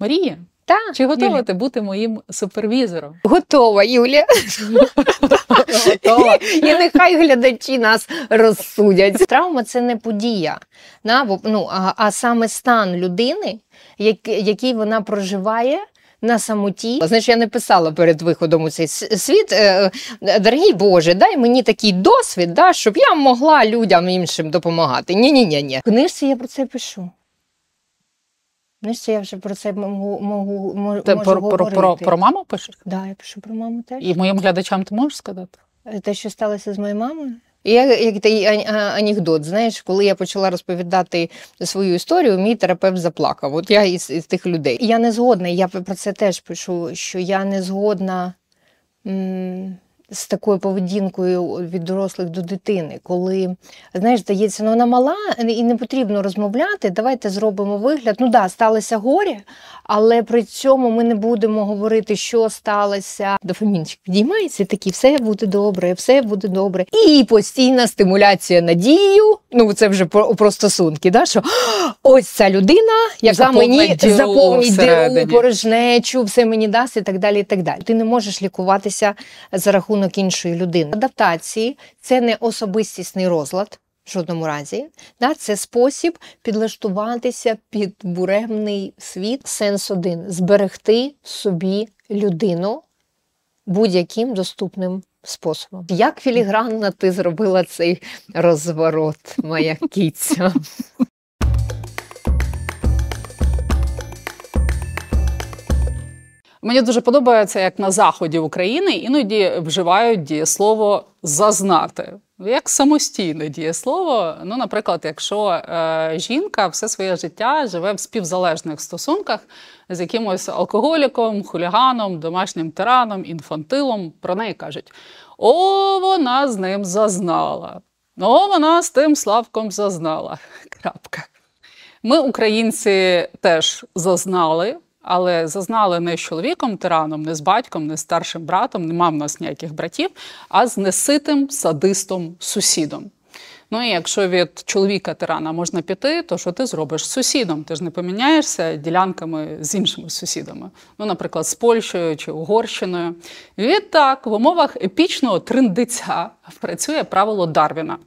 Марія, Та, чи готова Юля. ти бути моїм супервізором? Готова, Юля. Готова. І нехай глядачі нас розсудять. Травма це не подія, ну, а, а саме стан людини, як, який вона проживає. На самоті, знаєш, я не писала перед виходом у цей світ. е, е, Дорогий Боже, дай мені такий досвід, да, щоб я могла людям іншим допомагати. Ні, ні, ні, ні. В книжці я про це пишу. В книжці я вже про це можу, можу, можу Ти про, про, говорити. про, про маму пишеш? Да, я пишу про маму теж. І моїм глядачам ти можеш сказати? Те, що сталося з моєю мамою. Я, як той анекдот, знаєш, коли я почала розповідати свою історію, мій терапевт заплакав. От я із, із тих людей. Я не згодна, я про це теж пишу, що я не згодна м, з такою поведінкою від дорослих до дитини, коли, знаєш, здається, ну вона мала і не потрібно розмовляти. Давайте зробимо вигляд. Ну да, сталося горе, але при цьому ми не будемо говорити, що сталося. Дофамінчик підіймається, і такий, все буде добре, все буде добре. І постійна стимуляція надією. Ну це вже про, про стосунки. Да, що ось ця людина, яка Заповнить мені діру заповнить діру, порожнечу, все мені дасть і так далі. І так далі. Ти не можеш лікуватися за рахунок іншої людини. Адаптації це не особистісний розлад. В жодному разі, да, це спосіб підлаштуватися під буремний світ. Сенс один зберегти собі людину будь-яким доступним способом. Як філігранно ти зробила цей розворот, моя кіця? Мені дуже подобається, як на заході України іноді вживають дієслово зазнати. Як самостійне дієслово. Ну, наприклад, якщо е, жінка все своє життя живе в співзалежних стосунках з якимось алкоголіком, хуліганом, домашнім тираном, інфантилом, про неї кажуть: о, вона з ним зазнала. О, вона з тим Славком зазнала. Крапка. Ми, українці, теж зазнали, але зазнали не з чоловіком, тираном, не з батьком, не з старшим братом, нема в нас ніяких братів, а з неситим садистом сусідом. Ну і якщо від чоловіка тирана можна піти, то що ти зробиш з сусідом? Ти ж не поміняєшся ділянками з іншими сусідами, ну, наприклад, з Польщею чи Угорщиною. Відтак, в умовах епічного триндиця працює правило Дарвіна: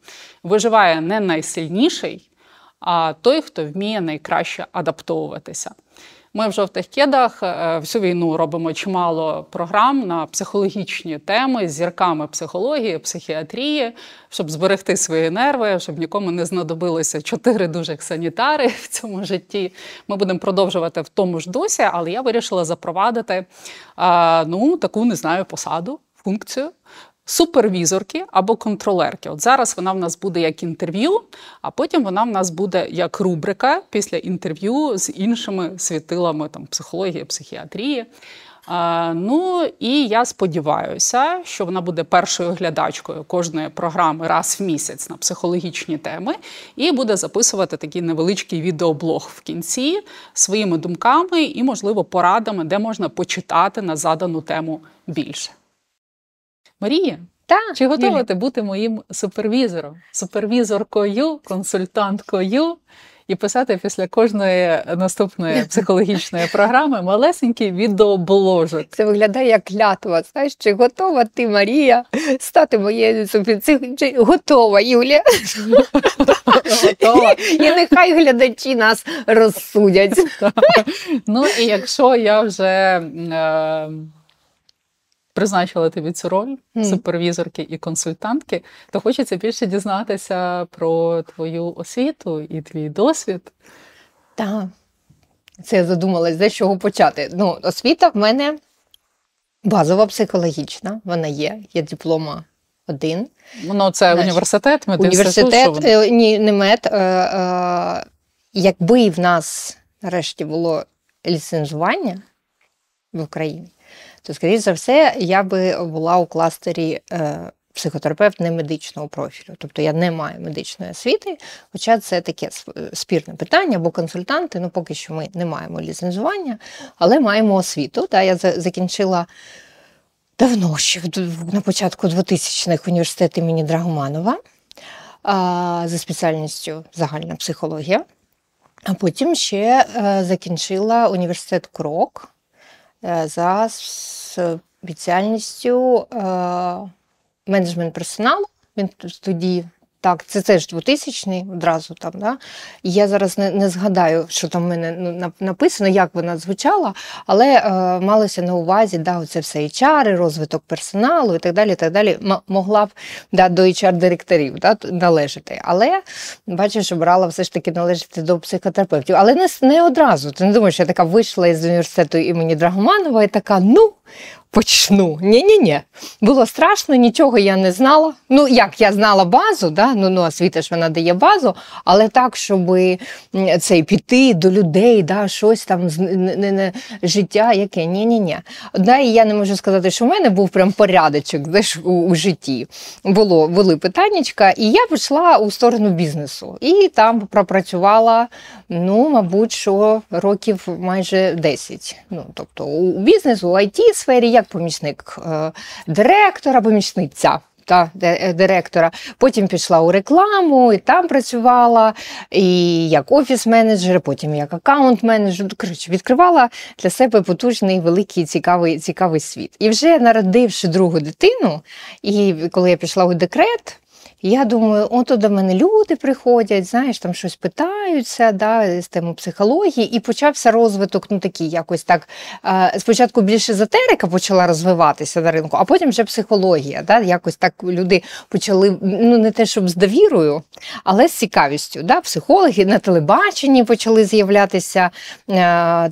виживає не найсильніший, а той, хто вміє найкраще адаптовуватися. Ми в жовтих кедах е, всю війну робимо чимало програм на психологічні теми з зірками психології, психіатрії, щоб зберегти свої нерви, щоб нікому не знадобилося чотири дужих санітари в цьому житті. Ми будемо продовжувати в тому ж дусі, але я вирішила запровадити е, ну, таку не знаю посаду, функцію супервізорки або контролерки. От зараз вона в нас буде як інтерв'ю, а потім вона в нас буде як рубрика після інтерв'ю з іншими світилами там, психології, психіатрії. А, ну і я сподіваюся, що вона буде першою глядачкою кожної програми раз в місяць на психологічні теми, і буде записувати такий невеличкий відеоблог в кінці своїми думками і, можливо, порадами, де можна почитати на задану тему більше. Марія, Та, чи готова ти бути моїм супервізором, супервізоркою, консультанткою і писати після кожної наступної психологічної програми малесенький відеобложок? Це виглядає як клятва. Знаєш, чи готова ти, Марія, стати моєю чи Готова, Юля. Готова. І нехай глядачі нас розсудять. Ну і якщо я вже е, призначила тобі цю роль супервізорки і консультантки, то хочеться більше дізнатися про твою освіту і твій досвід. Так. Це я задумалась, з чого почати. Ну, освіта в мене базова психологічна, вона є, є диплома один. Ну, це Знаєш, університет, медінститут. Університет, е, ні, не мед. Е, е, якби в нас нарешті було ліцензування в Україні, то, скоріш за все, я би була у кластері е, психотерапевт не медичного профілю. Тобто я не маю медичної освіти, хоча це таке спірне питання, бо консультанти, ну поки що ми не маємо ліцензування, але маємо освіту. Та, я закінчила давно, ще на початку 2000-х університет імені Драгоманова за спеціальністю загальна психологія. А потім ще е, закінчила університет Крок е, за спеціальністю е, менеджмент персоналу. Він тоді так, це теж 2000-й одразу там. Да? я зараз не не згадаю, що там в мене ну, написано, як вона звучала, але е, малося на увазі да, це все HR, розвиток персоналу і так далі. так далі, Могла б да, до HR-директорів да, належати. Але бачиш, обрала все ж таки належати до психотерапевтів. Але не не одразу. Ти не думаєш, я така вийшла із університету імені Драгоманова і така, ну почну. Ні-ні-ні. Було страшно, нічого я не знала. Ну, як я знала базу, да? ну, ну освіта ж вона дає базу, але так, щоб цей піти до людей, да, щось там не, не, життя, яке ні-ні-ні. Да, І я не можу сказати, що в мене був прям порядочок знаєш, у, у житті. Було були питаннячка, і я пішла у сторону бізнесу. І там пропрацювала, ну, мабуть, що років майже 10. Ну, Тобто у бізнесу, у it сфері я помічник е, директора, помічниця. Та е, директора, потім пішла у рекламу і там працювала, і як офіс-менеджер, потім як аккаунт-менеджер. Ну, коротше, відкривала для себе потужний, великий, цікавий цікавий світ. І вже народивши другу дитину, і коли я пішла у декрет, я думаю, от до мене люди приходять, знаєш, там щось питаються, да, з теми психології, і почався розвиток, ну такий якось так. Спочатку більше езотерика почала розвиватися на ринку, а потім вже психологія. Да, Якось так люди почали, ну не те, щоб з довірою, але з цікавістю. Да, Психологи на телебаченні почали з'являтися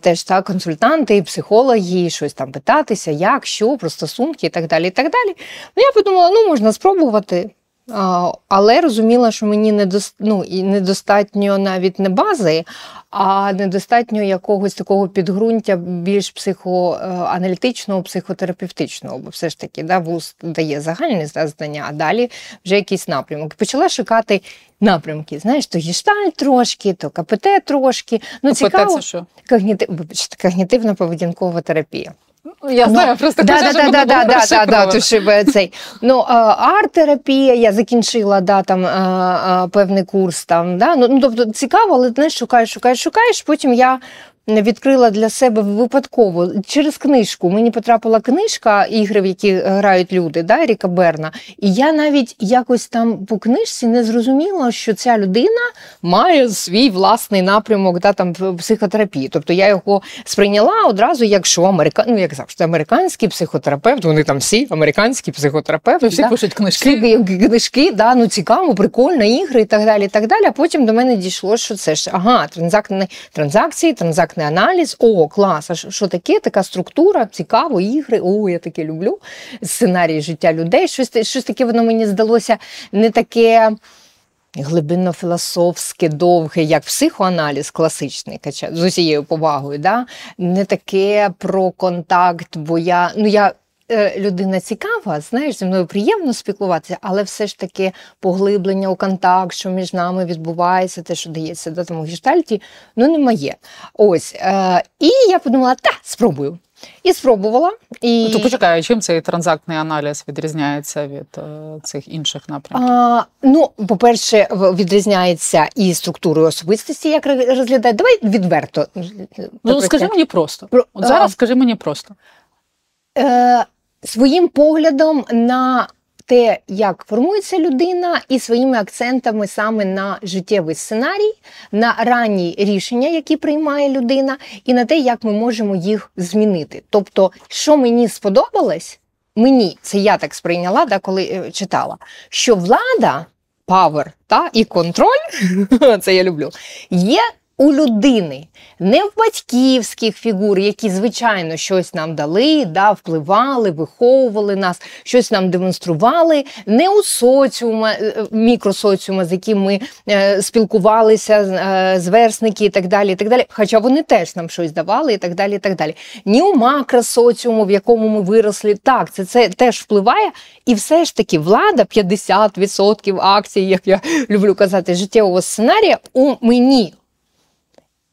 теж так, консультанти, психологи, щось там питатися, як, що, про стосунки і так далі. і так далі. Ну, Я подумала, ну можна спробувати. Але розуміла, що мені недост... ну, і недостатньо навіть не бази, а недостатньо якогось такого підґрунтя більш психоаналітичного, психотерапевтичного, бо все ж таки да, вуз дає загальне знання, а далі вже якийсь напрямок. Почала шукати напрямки. Знаєш, то гіштальт трошки, то КПТ трошки. Ну, КПТ цікаво. це що? Когнітив... Когнітивна поведінкова терапія. Я знаю, ну, просто да, кажу, да, да, да, да, да, да, да, цей. Ну, арт-терапія, я закінчила да, там, певний курс. там, да, ну, Тобто цікаво, але знаєш, шукаєш, шукаєш, шукаєш, потім я відкрила для себе випадково через книжку. Мені потрапила книжка ігри, в які грають люди, да, Еріка Берна. І я навіть якось там по книжці не зрозуміла, що ця людина має свій власний напрямок да, там, психотерапії. Тобто я його сприйняла одразу, як що америка... ну, як завжди, американський психотерапевт, вони там всі американські психотерапевти. Всі да? пишуть книжки. Всі книжки, да, ну цікаво, прикольно, ігри і так далі. і так далі. А потім до мене дійшло, що це ж ага, транзакції, транзакції контактний аналіз. О, клас! А що таке? Така структура, цікаво, ігри. О, я таке люблю. Сценарії життя людей. Щось щось таке воно мені здалося не таке. Глибинно філософське, довге, як психоаналіз класичний, з усією повагою, да? не таке про контакт, бо я ну я людина цікава, знаєш, зі мною приємно спілкуватися, але все ж таки поглиблення у контакт, що між нами відбувається, те, що дається до тому гештальті, ну не моє. Ось. Е, І я подумала, та, спробую. І спробувала. І... То почекай, чим цей транзактний аналіз відрізняється від е, цих інших напрямків? А, Ну, по-перше, відрізняється і структурою особистості, як розглядає. Давай відверто. Ну, скажи мені просто. От зараз а... скажи мені просто. Е, своїм поглядом на те, як формується людина, і своїми акцентами саме на життєвий сценарій, на ранні рішення, які приймає людина, і на те, як ми можемо їх змінити. Тобто, що мені сподобалось, мені це я так сприйняла, да, коли е, читала, що влада. Power та і контроль, це я люблю, є у людини, не в батьківських фігур, які, звичайно, щось нам дали, да, впливали, виховували нас, щось нам демонстрували, не у соціума, е, мікросоціума, з яким ми е, спілкувалися, е, зверсники і так далі. і так далі. Хоча вони теж нам щось давали і так далі. і так далі. Ні у макросоціуму, в якому ми виросли, так, це, це теж впливає. І все ж таки влада 50% акцій, як я люблю казати, життєвого сценарія у мені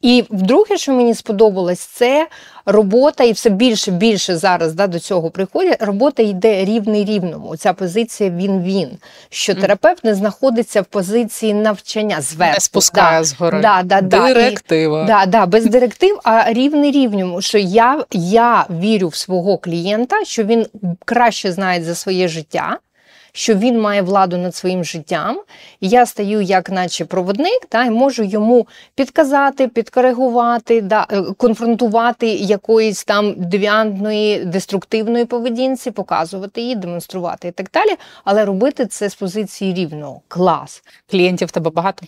І вдруге, що мені сподобалось, це робота, і все більше більше зараз да, до цього приходять. Робота йде рівний рівному. Ця позиція він-він. Що терапевт не знаходиться в позиції навчання зверху. Не спускає згори. Да, да, да. Директива. І, да, да, без директив, а рівний рівному. Що я, я вірю в свого клієнта, що він краще знає за своє життя що він має владу над своїм життям, і я стаю як наче проводник, та, і можу йому підказати, підкоригувати, да, е, конфронтувати якоїсь там девіантної, деструктивної поведінці, показувати її, демонструвати і так далі. Але робити це з позиції рівного. Клас. Клієнтів тебе багато?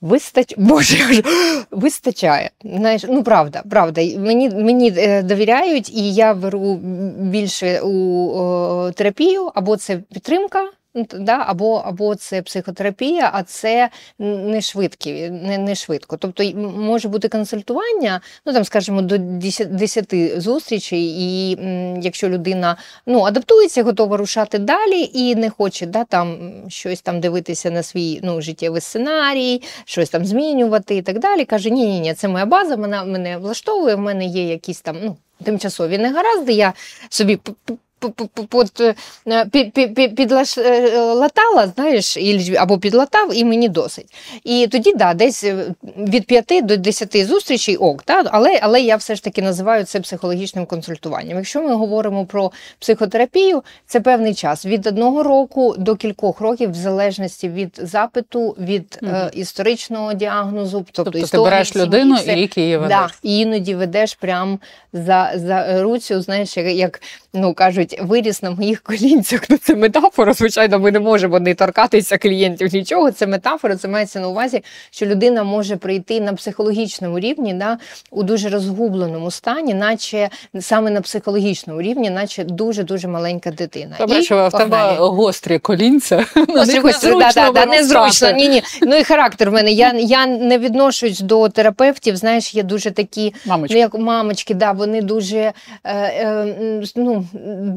Вистач... Боже, вистачає. Знаєш, ну правда, правда. Мені мені е, довіряють, і я беру більше у о, терапію, або це підтримка. Да, Або або це психотерапія, а це не швидкі, не не швидко. Тобто може бути консультування, ну там, скажімо, до 10, 10 зустрічей, і якщо людина ну, адаптується, готова рушати далі і не хоче да, там щось там дивитися на свій ну, життєвий сценарій, щось там змінювати і так далі. Каже, ні, ні, ні, це моя база, вона мене влаштовує, в мене є якісь там ну, тимчасові негаразди, я собі підлатала, знаєш, або підлатав, і мені досить. І тоді, да, десь е, від 5 до 10 зустрічей ок, да, але але я все ж таки називаю це психологічним консультуванням. Якщо ми говоримо про психотерапію, це певний час від одного року до кількох років, в залежності від запиту, від угу. е, історичного діагнозу, тобто, тобто історії, ти береш людину і які її ведеш. Да, і іноді ведеш прям за за руцю, знаєш, як ну кажуть, виріс на моїх колінцях. Ну це метафора. Звичайно, ми не можемо не торкатися клієнтів нічого. Це метафора, це мається на увазі, що людина може прийти на психологічному рівні, да, у дуже розгубленому стані, наче саме на психологічному рівні, наче дуже дуже маленька дитина. Добре, що в тебе гострі колінця. Незручно. Ні, ні. Ну і характер в мене. Я я не відношусь до терапевтів. Знаєш, є дуже такі мамочки, ну, як мамочки, да, вони дуже е, е, ну,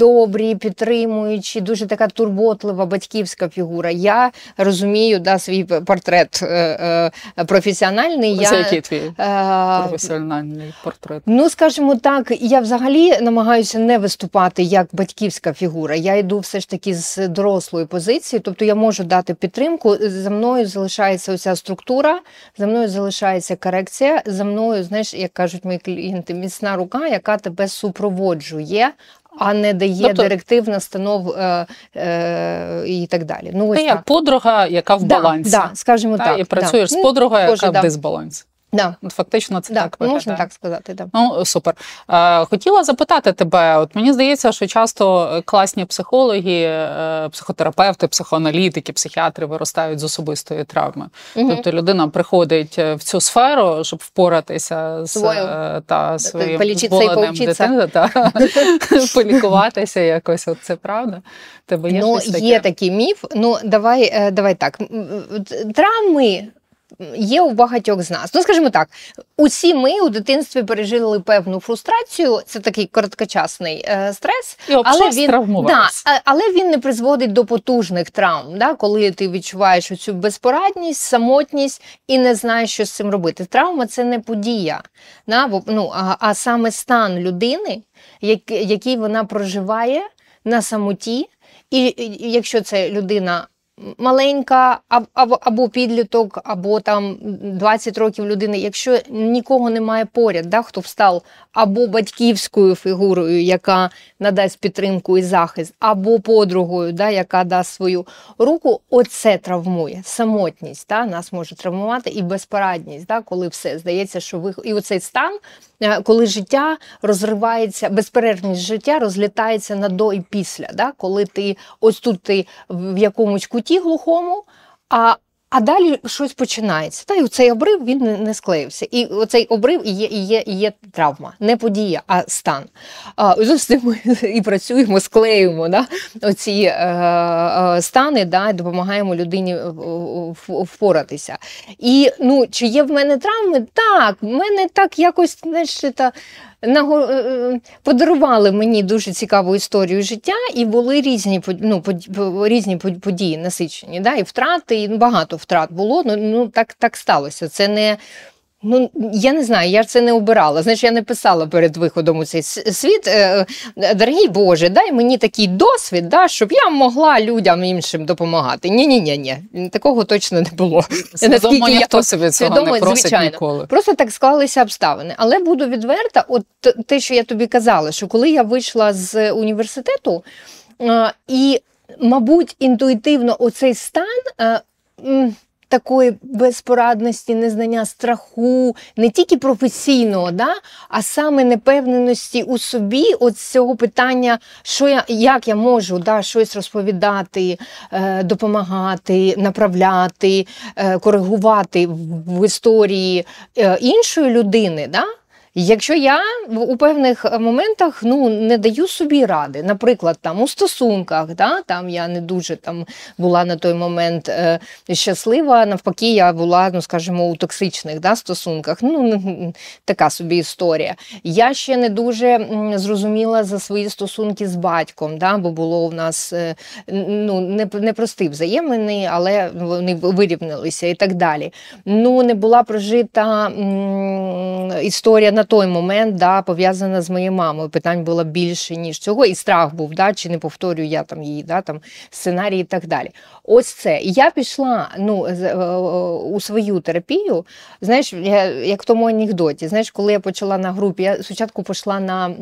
добрі, підтримуючі, дуже така турботлива батьківська фігура. Я розумію да, свій портрет е, е, професіональний. Це я, який твій е, професіональний портрет? Ну, скажімо так, я взагалі намагаюся не виступати як батьківська фігура. Я йду все ж таки з дорослої позиції, тобто я можу дати підтримку. За мною залишається оця структура, за мною залишається корекція, за мною, знаєш, як кажуть мої клієнти, міцна рука, яка тебе супроводжує, а не дає тобто, директив, настанов е, е, і так далі. Ну, ось як подруга, яка в балансі. Да, скажімо так. І працюєш да. з подругою, яка да. в дисбалансі. Да. Фактично, це да, так виглядає. можна так сказати. Да. Ну супер. Е, Хотіла запитати тебе. От мені здається, що часто класні психологи, е, психотерапевти, психоаналітики, психіатри виростають з особистої травми. Угу. Тобто людина приходить е, в цю сферу, щоб впоратися з Свою. Е, та своїм зболеним дитиною, та полікуватися якось. От це правда? Тебе є ну, таке? є такий міф. Ну давай, е, давай так. Травми є у багатьох з нас. Ну, скажімо так, усі ми у дитинстві пережили певну фрустрацію, це такий короткочасний е, стрес, І але він да, але він не призводить до потужних травм, да, коли ти відчуваєш цю безпорадність, самотність і не знаєш, що з цим робити. Травма це не подія, да, бо, ну, а, а саме стан людини, як, який вона проживає на самоті. І якщо це людина маленька, або, підліток, або там 20 років людини, якщо нікого немає поряд, да, хто встав або батьківською фігурою, яка надасть підтримку і захист, або подругою, да, яка дасть свою руку, оце травмує. Самотність да, нас може травмувати і безпорадність, да, коли все здається, що ви і оцей стан, коли життя розривається, безперервність життя розлітається на до і після, да, коли ти ось тут ти в якомусь куті глухому. А а далі щось починається. Та й цей обрив він не, склеївся. І оцей обрив і є і є, і є травма, не подія, а стан. А, ми і працюємо, склеюємо да, оці е, е, стани, да, допомагаємо людині впоратися. І ну, чи є в мене травми? Так, в мене так якось знаєш, та, Е, е, подарували мені дуже цікаву історію життя, і були різні ну, різні події насичені. Да? І втрати, і багато втрат було. Ну, ну так так сталося. Це не Ну, я не знаю, я це не обирала. Знаєш, я не писала перед виходом у цей світ. Е, дорогий Боже, дай мені такий досвід, да, щоб я могла людям іншим допомагати. Ні, ні, ні, ні. Такого точно не було. Свідомо ніхто собі цього не просить звичайно. ніколи. Просто так склалися обставини. Але буду відверта, от те, що я тобі казала, що коли я вийшла з університету і, мабуть, інтуїтивно оцей стан такої безпорадності, незнання страху, не тільки професійного, да, а саме непевненості у собі, от цього питання, що я, як я можу да, щось розповідати, е, допомагати, направляти, е, коригувати в історії е, іншої людини. Да, Якщо я у певних моментах ну, не даю собі ради, наприклад, там у стосунках, да, там я не дуже там була на той момент е, щаслива, навпаки, я була, ну скажімо, у токсичних да, стосунках. Ну, така собі історія. Я ще не дуже зрозуміла за свої стосунки з батьком, да, бо було у нас е, ну, непрості взаємини, але вони вирівнялися і так далі. Ну, Не була прожита м, історія на той момент да, пов'язана з моєю мамою. Питань було більше, ніж цього, і страх був, да, чи не повторюю я там її да, там, сценарій і так далі. Ось це. І я пішла ну, е, у свою терапію. Знаєш, як в тому анекдоті, знаєш, коли я почала на групі, я спочатку пішла на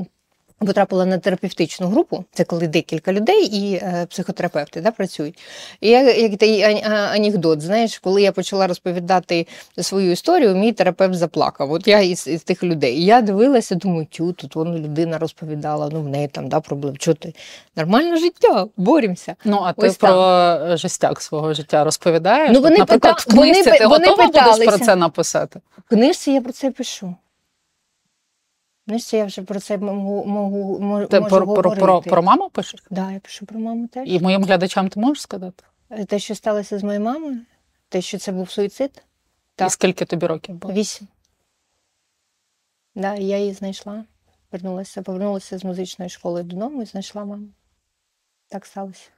Потрапила на терапевтичну групу, це коли декілька людей і е, психотерапевти да, працюють. І я, як той анекдот, знаєш, коли я почала розповідати свою історію, мій терапевт заплакав. От я із, із тих людей. І я дивилася, думаю, тю, тут вона людина розповідала, ну в неї там да, проблем. Чого ти? Нормальне життя, боремося. Ну, а ти Ось про там. жестяк свого життя розповідаєш? Ну, вони Наприклад, пита... в книжці вони, ти вони готова питалися. будеш про це написати? В книжці я про це пишу. Ну, що я вже про це можу, можу, можу Ти про, говорити. Про, про, про маму пишеш? Так, да, я пишу про маму теж. І моїм глядачам ти можеш сказати? Е, те, що сталося з моєю мамою, те, що це був суїцид. Так. І скільки тобі років було? Вісім. Да, я її знайшла. Вернулася, повернулася з музичної школи додому і знайшла маму. Так сталося.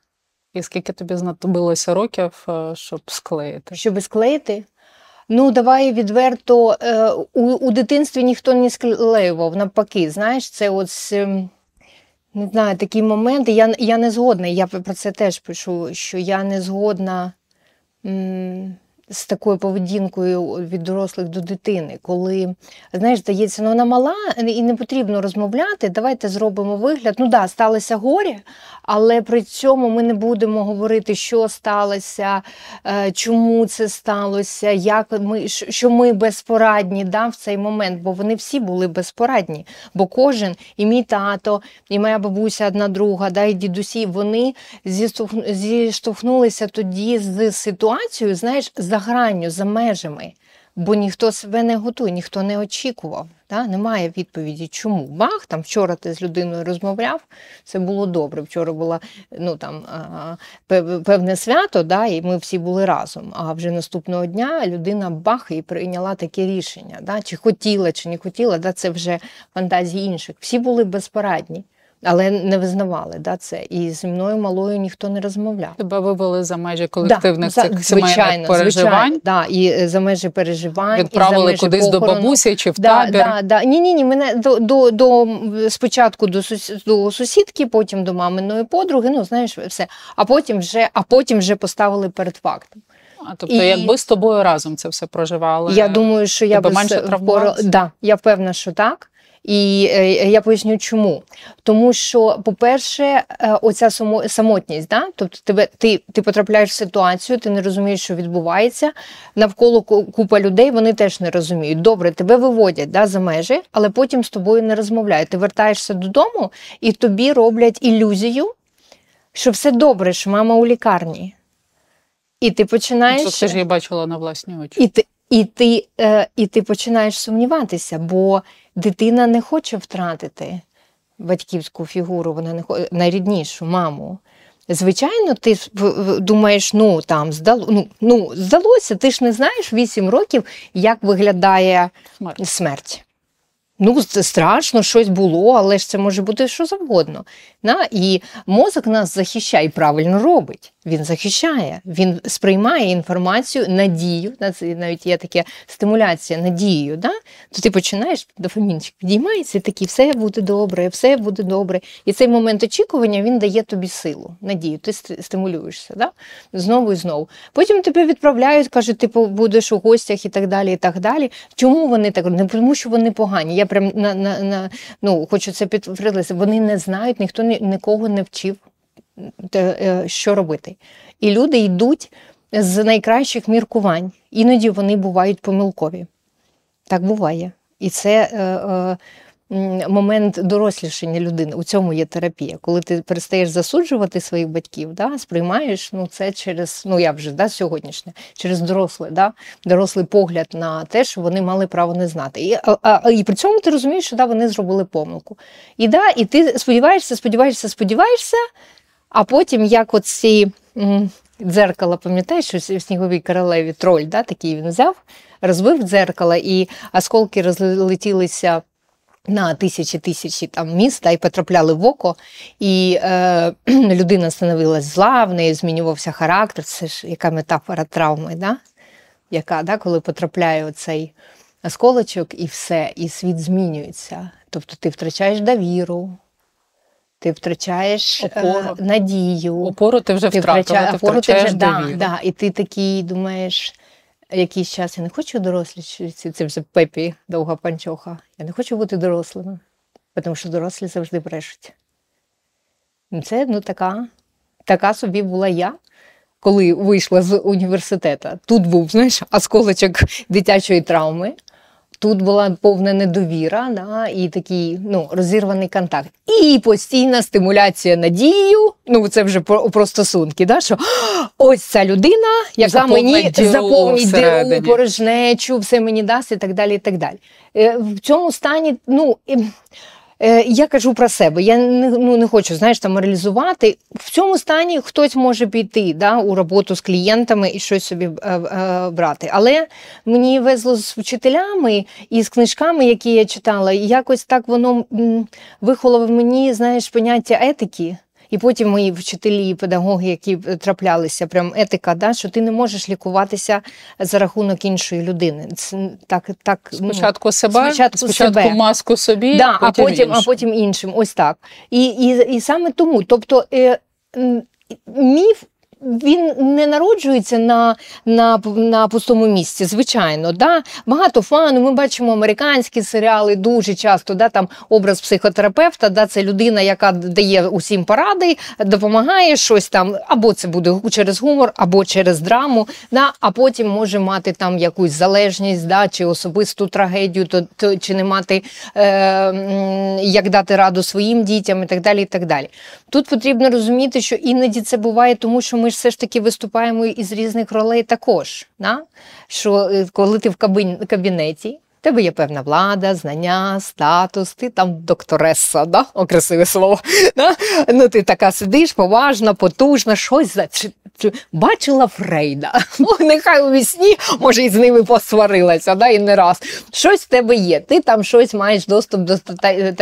І скільки тобі знадобилося років, е, щоб склеїти? Щоб склеїти? Ну, давай відверто е, у у дитинстві ніхто не склеював, навпаки, знаєш, це ось. Ем, не знаю, такі моменти. Я я не згодна. Я про це теж пишу, що я не згодна м, з такою поведінкою від дорослих до дитини, коли, знаєш, здається, ну вона мала і не потрібно розмовляти. Давайте зробимо вигляд. Ну да, сталося горе, але при цьому ми не будемо говорити, що сталося, е, чому це сталося, як ми що ми безпорадні да, в цей момент, бо вони всі були безпорадні. Бо кожен, і мій тато, і моя бабуся, одна друга, да, і дідусі, вони зіштовхнулися тоді з ситуацією, знаєш, за гранню, за межами бо ніхто себе не готує, ніхто не очікував. Да? Немає відповіді, чому. Бах, там вчора ти з людиною розмовляв, це було добре. Вчора було ну, там, певне свято, да? і ми всі були разом. А вже наступного дня людина бах і прийняла таке рішення. Да? Чи хотіла, чи не хотіла, да? це вже фантазії інших. Всі були безпорадні. Але не визнавали да, це. І зі мною малою ніхто не розмовляв. Тебе вивели за межі колективних да, цих сімейних переживань. Звичайно, да, і е, за межі переживань. Відправили і за межі кудись похорону. до бабусі чи в да, табір? Да, да. Ні, ні, ні. Мене до до, до спочатку до до сусідки, потім до маминої подруги. Ну знаєш, все. А потім вже, а потім вже поставили перед фактом. А тобто, і... якби з тобою разом це все проживали? Я думаю, що я би менше травмувалася? Да, я впевнена, що так. І е, я поясню, чому. Тому що, по-перше, е, оця самотність, да? тобто тебе ти ти потрапляєш в ситуацію, ти не розумієш, що відбувається. Навколо купа людей вони теж не розуміють. Добре, тебе виводять да, за межі, але потім з тобою не розмовляють. Ти вертаєшся додому і тобі роблять ілюзію, що все добре, що мама у лікарні. І ти починаєш. Це ж я бачила на власні очі. І ти, і ти, е, І ти починаєш сумніватися, бо дитина не хоче втратити батьківську фігуру, вона не хоче найріднішу маму. Звичайно, ти думаєш, ну там здало, ну, ну, здалося, ти ж не знаєш 8 років, як виглядає смерть. смерть. Ну, страшно, щось було, але ж це може бути що завгодно. На? І мозок нас захищає і правильно робить. Він захищає, він сприймає інформацію, надію. Навіть є така стимуляція надією. Да? То ти починаєш, дофамінчик підіймається, і такий, все буде добре, все буде добре. І цей момент очікування він дає тобі силу, надію. Ти стимулюєшся да? знову і знову. Потім тебе відправляють, кажуть, ти будеш у гостях і так далі. і так далі. Чому вони так? Не тому, що вони погані. Я прям на, на, на ну, хочу це підтвердити. Вони не знають, ніхто нікого не вчив. Е, що робити. І люди йдуть з найкращих міркувань. Іноді вони бувають помилкові. Так буває. І це е, е, момент дорослішання людини. У цьому є терапія. Коли ти перестаєш засуджувати своїх батьків, да, сприймаєш ну, це через, ну я вже да, сьогоднішнє, через дорослий, да, дорослий погляд на те, що вони мали право не знати. І а, а, і при цьому ти розумієш, що да, вони зробили помилку. І да, і ти сподіваєшся, сподіваєшся, сподіваєшся. А потім, як оці дзеркала, пам'ятаєш, що в сніговій королеві троль, да, такий він взяв, розбив дзеркало, і осколки розлетілися на тисячі тисячі там міста і потрапляли в око, і е, людина становилась зла, в неї змінювався характер. Це ж яка метафора травми, да? яка, да, коли потрапляє оцей осколочок, і все, і світ змінюється. Тобто ти втрачаєш довіру. Ти втрачаєш е, опору. надію. Опору ти вже втратила, ти, ти опору ти вже да, да, І ти такий думаєш, якийсь час я не хочу дорослі, це вже пепі довга панчоха. Я не хочу бути дорослими, тому що дорослі завжди брешуть. Це ну, така, така собі була я. Коли вийшла з університету, тут був знаєш, осколочок дитячої травми. Тут була повна недовіра, да, і такий ну, розірваний контакт. І постійна стимуляція надією. Ну, це вже про, про стосунки. Да, що ось ця людина, яка мені заповнить діру, порожнечу, все мені дасть, і так далі. і так далі. Е, в цьому стані, ну. Е, я кажу про себе. Я не ну, не хочу знаєш, там реалізувати. В цьому стані хтось може піти да, у роботу з клієнтами і щось собі е, е, брати. Але мені везло з вчителями і з книжками, які я читала, і якось так воно вихоло в мені знаєш, поняття етики. І потім мої вчителі, і педагоги, які траплялися, прям етика, да, що ти не можеш лікуватися за рахунок іншої людини. Це так, так ну, Спочатку себе, спочатку, спочатку себе. маску собі, да, потім а потім іншим. а потім іншим. Ось так. І і, і саме тому, тобто е, міф він не народжується на на, на пустому місці, звичайно. Да? Багато фану. Ми бачимо американські серіали дуже часто. Да? Там образ психотерапевта, да? це людина, яка дає усім поради, допомагає щось там, або це буде через гумор, або через драму, да? а потім може мати там якусь залежність, да? чи особисту трагедію, то, то чи не мати е, як дати раду своїм дітям і так далі. і так далі. Тут потрібно розуміти, що іноді це буває, тому що ми ж все ж таки виступаємо із різних ролей також. Да? Що е, коли ти в кабінеті, тебе є певна влада, знання, статус, ти там доктореса, да? О, красиве слово. Да? Ну, Ти така сидиш, поважна, потужна, щось за бачила Фрейда. Ну, Нехай у вісні, може, і з ними посварилася, да, і не раз. Щось в тебе є. Ти там щось маєш доступ до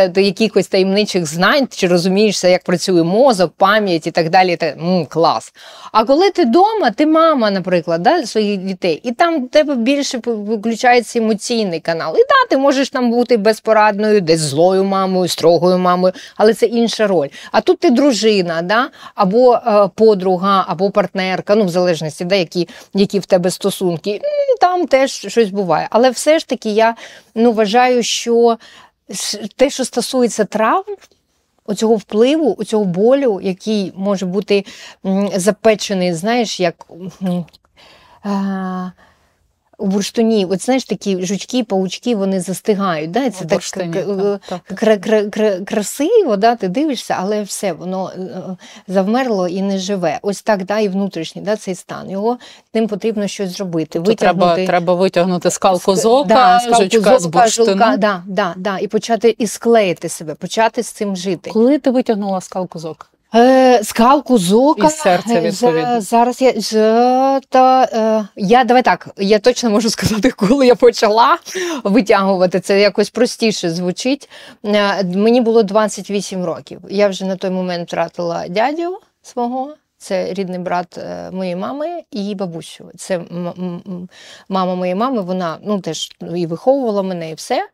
до якихось таємничих знань, чи розумієшся, як працює мозок, пам'ять і так далі. Так, м, клас. А коли ти вдома, ти мама, наприклад, да, своїх дітей, і там в тебе більше виключається емоційний. І да, ти можеш там бути безпорадною, десь злою мамою, строгою мамою, але це інша роль. А тут ти дружина, да, або е, подруга, або партнер партнерка, ну в залежності, де які які в тебе стосунки, там теж щось буває. Але все ж таки я ну, вважаю, що те, що стосується травм, оцього впливу, оцього болю, який може бути запечений, знаєш, як. А, у бурштуні, от знаєш, такі жучки, паучки, вони застигають. Да? Це так, так, так. красиво, да? ти дивишся, але все, воно е, завмерло і не живе. Ось так, да, і внутрішній да, цей стан. Його тим потрібно щось зробити. Витягнути... Треба треба витягнути скалку з ока, да, скалку жучка з бурштину. Жука, да, да, да, і почати і склеїти себе, почати з цим жити. Коли ти витягнула скалку з ока? Е, скалку, зока. І серце, Е, відповідно. Зараз я з, та, е, я давай так. Я точно можу сказати, коли я почала витягувати. Це якось простіше звучить. Е, мені було 28 років. Я вже на той момент втратила дядю свого. Це рідний брат моєї мами і бабусю. Це мама моєї мами, вона ну теж і виховувала мене, і все.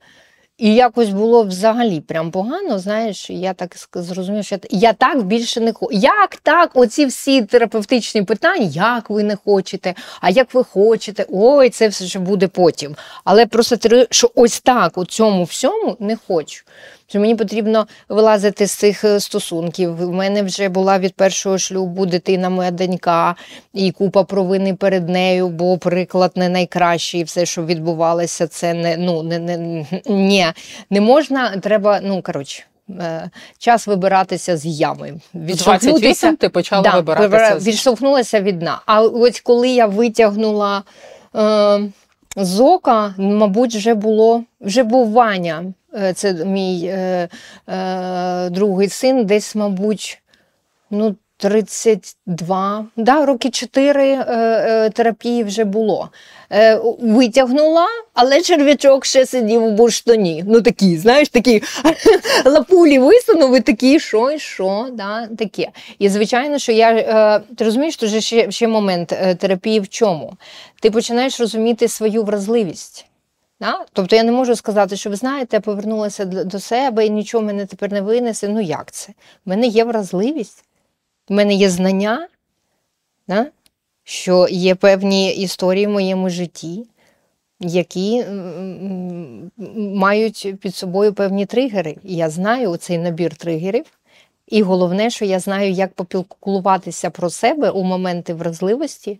І якось було взагалі прям погано. Знаєш, я так зрозумів, що я, я так більше не хочу. Як так? Оці всі терапевтичні питання, як ви не хочете, а як ви хочете, ой, це все ще буде потім. Але просто що ось так у цьому всьому не хочу. Що мені потрібно вилазити з цих е, стосунків. У мене вже була від першого шлюбу дитина, моя донька, і купа провини перед нею, бо приклад не найкращий. Все, що відбувалося, це не ну не, не, ні, не можна. Треба, ну коротше. е, Час вибиратися з ями. В 28 Відштовхнутися- ти почала Да, вибиратися. відштовхнулася від дна. А ось коли я витягнула е, з ока, мабуть, вже було вже був Ваня. Е, Це мій е, е, другий син, десь, мабуть, ну, 32, да, роки 4 е, е, терапії вже було. Е, витягнула, але черв'ячок ще сидів у бурштині. Ну такі, знаєш, такі лапулі висунув і такі, що і що, да, таке. І звичайно, що я е, ти розумієш, що ще, ще момент е, терапії в чому? Ти починаєш розуміти свою вразливість. Да? Тобто я не можу сказати, що ви знаєте, я повернулася до до себе і нічого мене тепер не винесе. Ну як це? В мене є вразливість, в мене є знання, да? Що є певні історії в моєму житті, які мають під собою певні тригери. Я знаю цей набір тригерів. І головне, що я знаю, як попілкуватися про себе у моменти вразливості,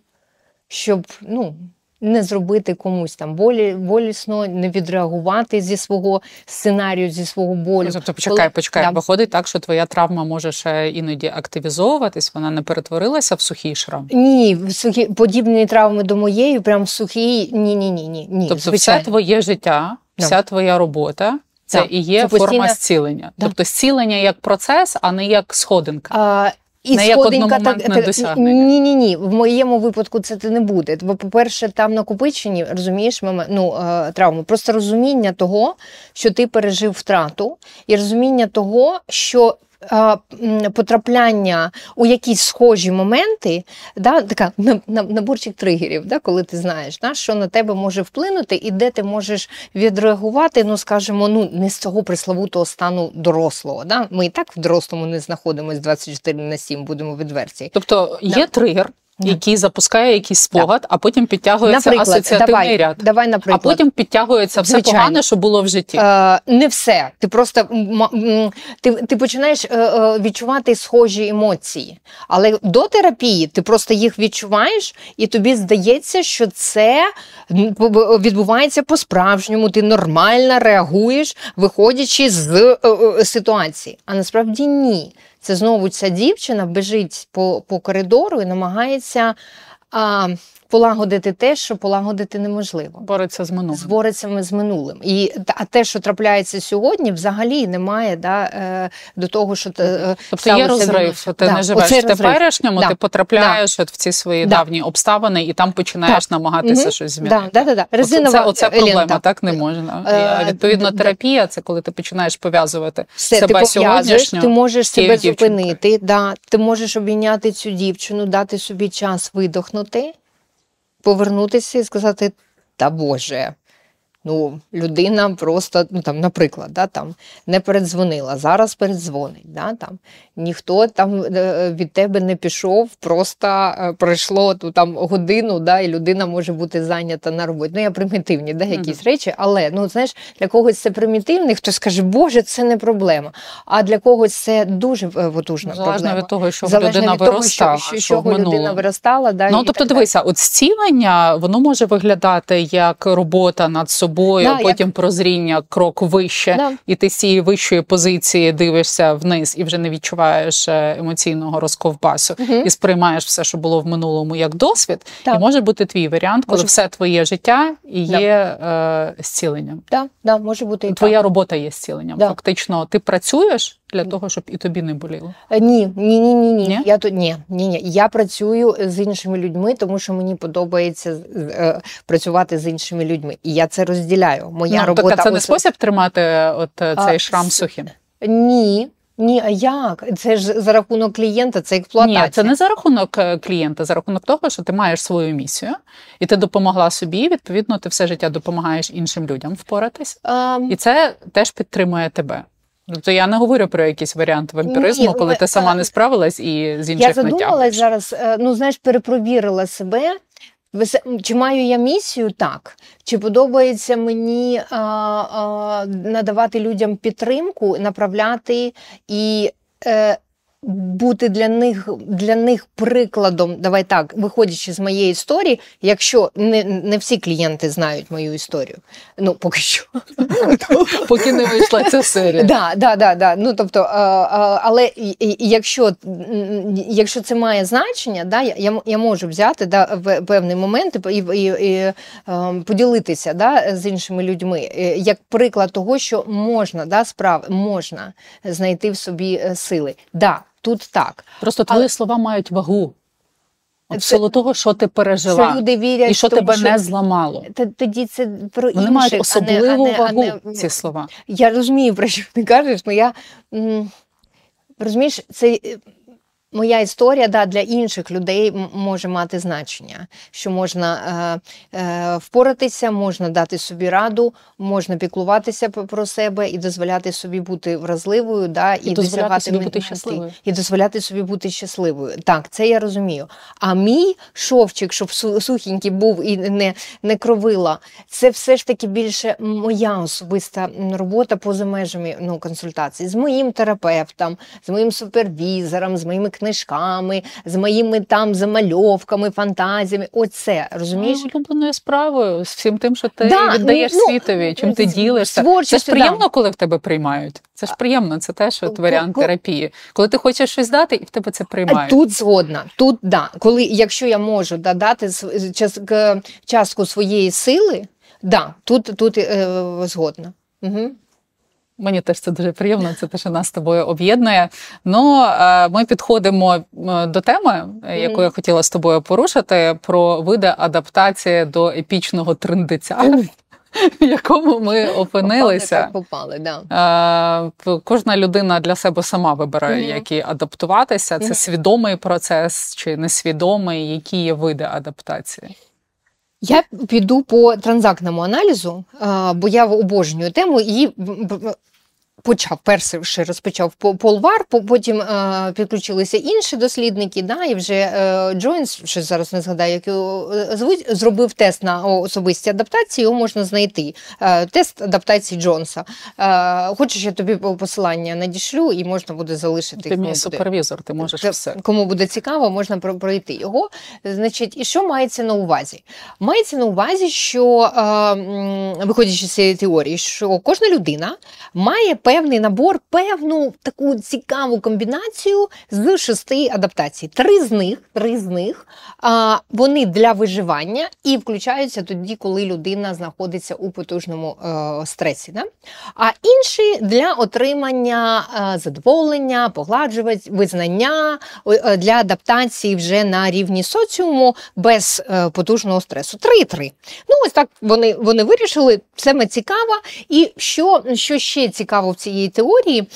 щоб ну, не зробити комусь там болі, болісно, не відреагувати зі свого сценарію, зі свого болю. Тобто, почекай, Коли- почекай. Да. Виходить так, що твоя травма може ще іноді активізовуватись, вона не перетворилася в сухий шрам. Ні, в сухі, подібні травми до моєї, прям сухі. Ні, ні, ні, ні. ні Тобто, звичайно. все твоє життя, Да. вся твоя робота. Це Да. і є Це форма зцілення. Да. Тобто зцілення як процес, а не як сходинка. А, і Не сходинка як так, досягнення. Ні, ні, ні. В моєму випадку це не буде. Бо, по-перше, там накопичені, розумієш, мама, ну, е, травми. Просто розуміння того, що ти пережив втрату, і розуміння того, що. Е, Потрапляння у якісь схожі моменти, да, така на- на- наборчик тригерів, да, коли ти знаєш, да, що на тебе може вплинути, і де ти можеш відреагувати, ну скажімо, ну не з цього присловутого стану дорослого. Да? Ми і так в дорослому не знаходимося 24 на 7, будемо відверті. Тобто є Да. тригер. Який запускає якийсь спогад, а потім підтягується Наприклад, асоціативний давай, ряд. давай, А потім підтягується все Звичайно. погане, що було в житті. Е, не все. Ти просто ти, ти починаєш е, е, відчувати схожі емоції. Але до терапії ти просто їх відчуваєш, і тобі здається, що це відбувається по-справжньому. Ти нормально реагуєш, виходячи з е, ситуації. А насправді ні. Це знову ця дівчина бежить по, по коридору і намагається. А, Полагодити те, що полагодити неможливо Бореться з минулим. збореться ми з минулим. І а те, що трапляється сьогодні, взагалі немає да, е, до того, що е, Тобто є розрив, що ти Да, не живеш в теперішньому, Да. ти потрапляєш от в ці свої Да. давні обставини, і там починаєш намагатися Мгм. щось змінити. Да, да, да, да. Оце, Резинова це, оце проблема, лента. так не можна. Е, відповідно, терапія це коли ти починаєш пов'язувати Все, себе пов'язуєш, сьогоднішнього. ти можеш себе зупинити, да, ти можеш обійняти цю дівчину, дати собі час видохнути, повернутися і сказати: Та Боже. Ну, людина просто, ну там, наприклад, да, там, не передзвонила, зараз передзвонить. Да, там, ніхто там е, від тебе не пішов, просто е, пройшло ту, там, годину, да, і людина може бути зайнята на роботі. Ну, я примітивні да, якісь Мгм. речі, але ну, знаєш, для когось це примітивний, хтось скаже, Боже, це не проблема. А для когось це дуже е, потужна Залежно проблема. від того, що Залежно людина від того, виростала, що, що, що людина виростала. Да, Ну, і тобто, так дивися, от зцілення, воно може виглядати як робота над собою, Да, потім як... прозріння крок вище, Да. і ти з цієї вищої позиції дивишся вниз і вже не відчуваєш е, емоційного розковбасу угу. і сприймаєш все, що було в минулому, як досвід. Так. І може бути твій варіант, коли Може все твоє життя і Да. є е, зціленням. Да, да, може бути і так. Твоя робота є зціленням. Да. Фактично, ти працюєш для того, щоб і тобі не боліло? Е, Ні, ні, ні, ні, ні. Я тут ні, ні, ні. Я працюю з іншими людьми, тому що мені подобається е, працювати з іншими людьми. І я це розділяю. Моя ну, робота так, це не ось- спосіб тримати от е, А, цей шрам сухим? Ні. Ні, а як? Це ж за рахунок клієнта, це експлуатація. Ні, це не за рахунок е, клієнта, за рахунок того, що ти маєш свою місію, і ти допомогла собі. Відповідно, ти все життя допомагаєш іншим людям впоратись, Ем, і це теж підтримує тебе. Тобто я не говорю про якийсь варіант вампіризму, Ні, коли ти сама не справилась і з інших Я задумалась зараз, е, ну знаєш, перепровірила себе. Чи маю я місію? Так. Чи подобається мені а, а, надавати людям підтримку, направляти і е, бути для них, для них прикладом, давай так, виходячи з моєї історії, якщо не, не всі клієнти знають мою історію, ну поки що. Поки не вийшла ця серія. Да, да, да, да. Ну тобто, е, е, але якщо, якщо це має значення, да, я, я можу взяти да, в певний момент і, і, і, е, поділитися да, з іншими людьми, як приклад того, що можна, да, справ, можна знайти в собі сили. Да, тут так. Просто твої слова мають вагу. От Це- того, що ти пережила, Що люди вірять, і що тому, тебе що- не зламало. Тоді це про Вони інших, мають а особливу а не- а вагу, не- ці слова. Я розумію, про що ти кажеш, але я розумієш, це моя історія да, для інших людей може мати значення, що можна е, е, впоратися, можна дати собі раду, можна піклуватися про себе і дозволяти собі бути вразливою, да, і, дозволяти досягати собі бути щасливою. І дозволяти собі бути щасливою. Так, це я розумію. А мій шовчик, щоб су- сухенький був і не, не кровила, це все ж таки більше моя особиста робота поза межами ну, консультацій з моїм терапевтом, з моїм супервізором, з моїми книжками, з моїми там замальовками, фантазіями. Оце розумієш? Ну, улюбленою справою, з всім тим, що ти Да, віддаєш ну, світові, чим ти ділишся. Це ж приємно, да. коли в тебе приймають. Це ж приємно, це теж от варіант терапії. Коли ти хочеш щось дати, і в тебе це приймають. Тут згодна. Тут да. Коли якщо я можу да, дати час, к- частку своєї сили, да, тут, тут е, згодна. Угу. Мені теж це дуже приємно, це те, що нас з тобою об'єднує. Ну, е, ми підходимо е, до теми, е, яку я хотіла з тобою порушити, про види адаптації до епічного трендиця, в якому ми опинилися. Попали, да. Кожна людина для себе сама вибирає, Мгм. як їй адаптуватися. Це Мгм. свідомий процес чи несвідомий, які є види адаптації. Я піду по транзактному аналізу, бо я обожнюю тему і почав перший розпочав Пол- Пол Вар, по- потім е, підключилися інші дослідники, да, і вже е, Джойнс, що зараз не згадаю, як його е, звуть, зробив тест на особисті адаптації, його можна знайти. Е, тест адаптації Джонса. Е, хочеш, я тобі посилання надішлю, і можна буде залишити. Ти мій супервізор, ти можеш все. Кому буде цікаво, можна пройти його. Значить, і що мається на увазі? Мається на увазі, що е, виходячи з цієї теорії, що кожна людина має певний набор, певну таку цікаву комбінацію з шести адаптацій. Три з них, три з них а, вони для виживання і включаються тоді, коли людина знаходиться у потужному е, стресі. Да? А інші для отримання е, задоволення, погладжувань, визнання е, для адаптації вже на рівні соціуму без е, потужного стресу. Три-три. Ну, ось так вони, вони вирішили. Саме цікаво. І що, що ще цікаво в цій теорії,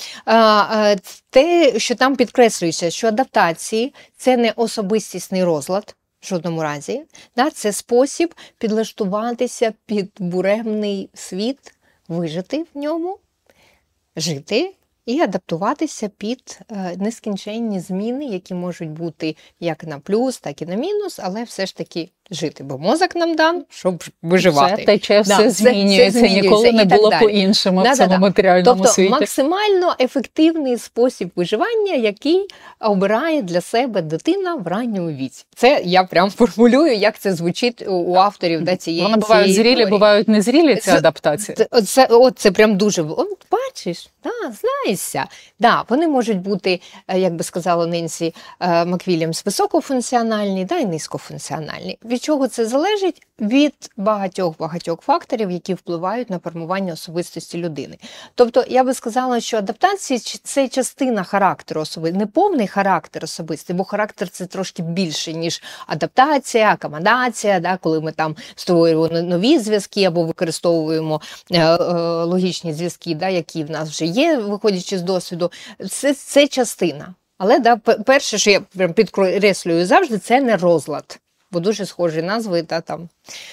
те, що там підкреслюється, що адаптації це не особистісний розлад. В жодному разі, да, це спосіб підлаштуватися під буремний світ, вижити в ньому, жити і адаптуватися під е, нескінченні зміни, які можуть бути як на плюс, так і на мінус, але все ж таки жити. Бо мозок нам дан, щоб виживати. Все тече, все Да, змінюється, все змінюється ніколи не було далі. по-іншому в Да-да-да. цьому матеріальному Тобто світі. максимально ефективний спосіб виживання, який обирає для себе дитина в ранньому віці. Це я прям формулюю, як це звучить у- авторів да, цієї Вони бувають цієї зрілі, теорії. бувають незрілі ці Це- адаптації. Це, це, от це прям дуже. От бачиш, да, знаєшся. Да, вони можуть бути, е, як би сказала Ненсі е, Маквілямс, високофункціональні да, і низькофункціональні. Від чого це залежить? Від багатьох багатьох факторів, які впливають на формування особистості людини. Тобто, я би сказала, що адаптація це частина характеру особистості, не повний характер особистий, бо характер це трошки більше, ніж адаптація, акомодація, да, коли ми там створюємо нові зв'язки або використовуємо е, е, логічні зв'язки, да, які в нас вже є, виходячи з досвіду. Це, Це частина. Але да, перше, що я прям підкреслюю завжди, це не розлад. Бо дуже схожі назви. Та, там.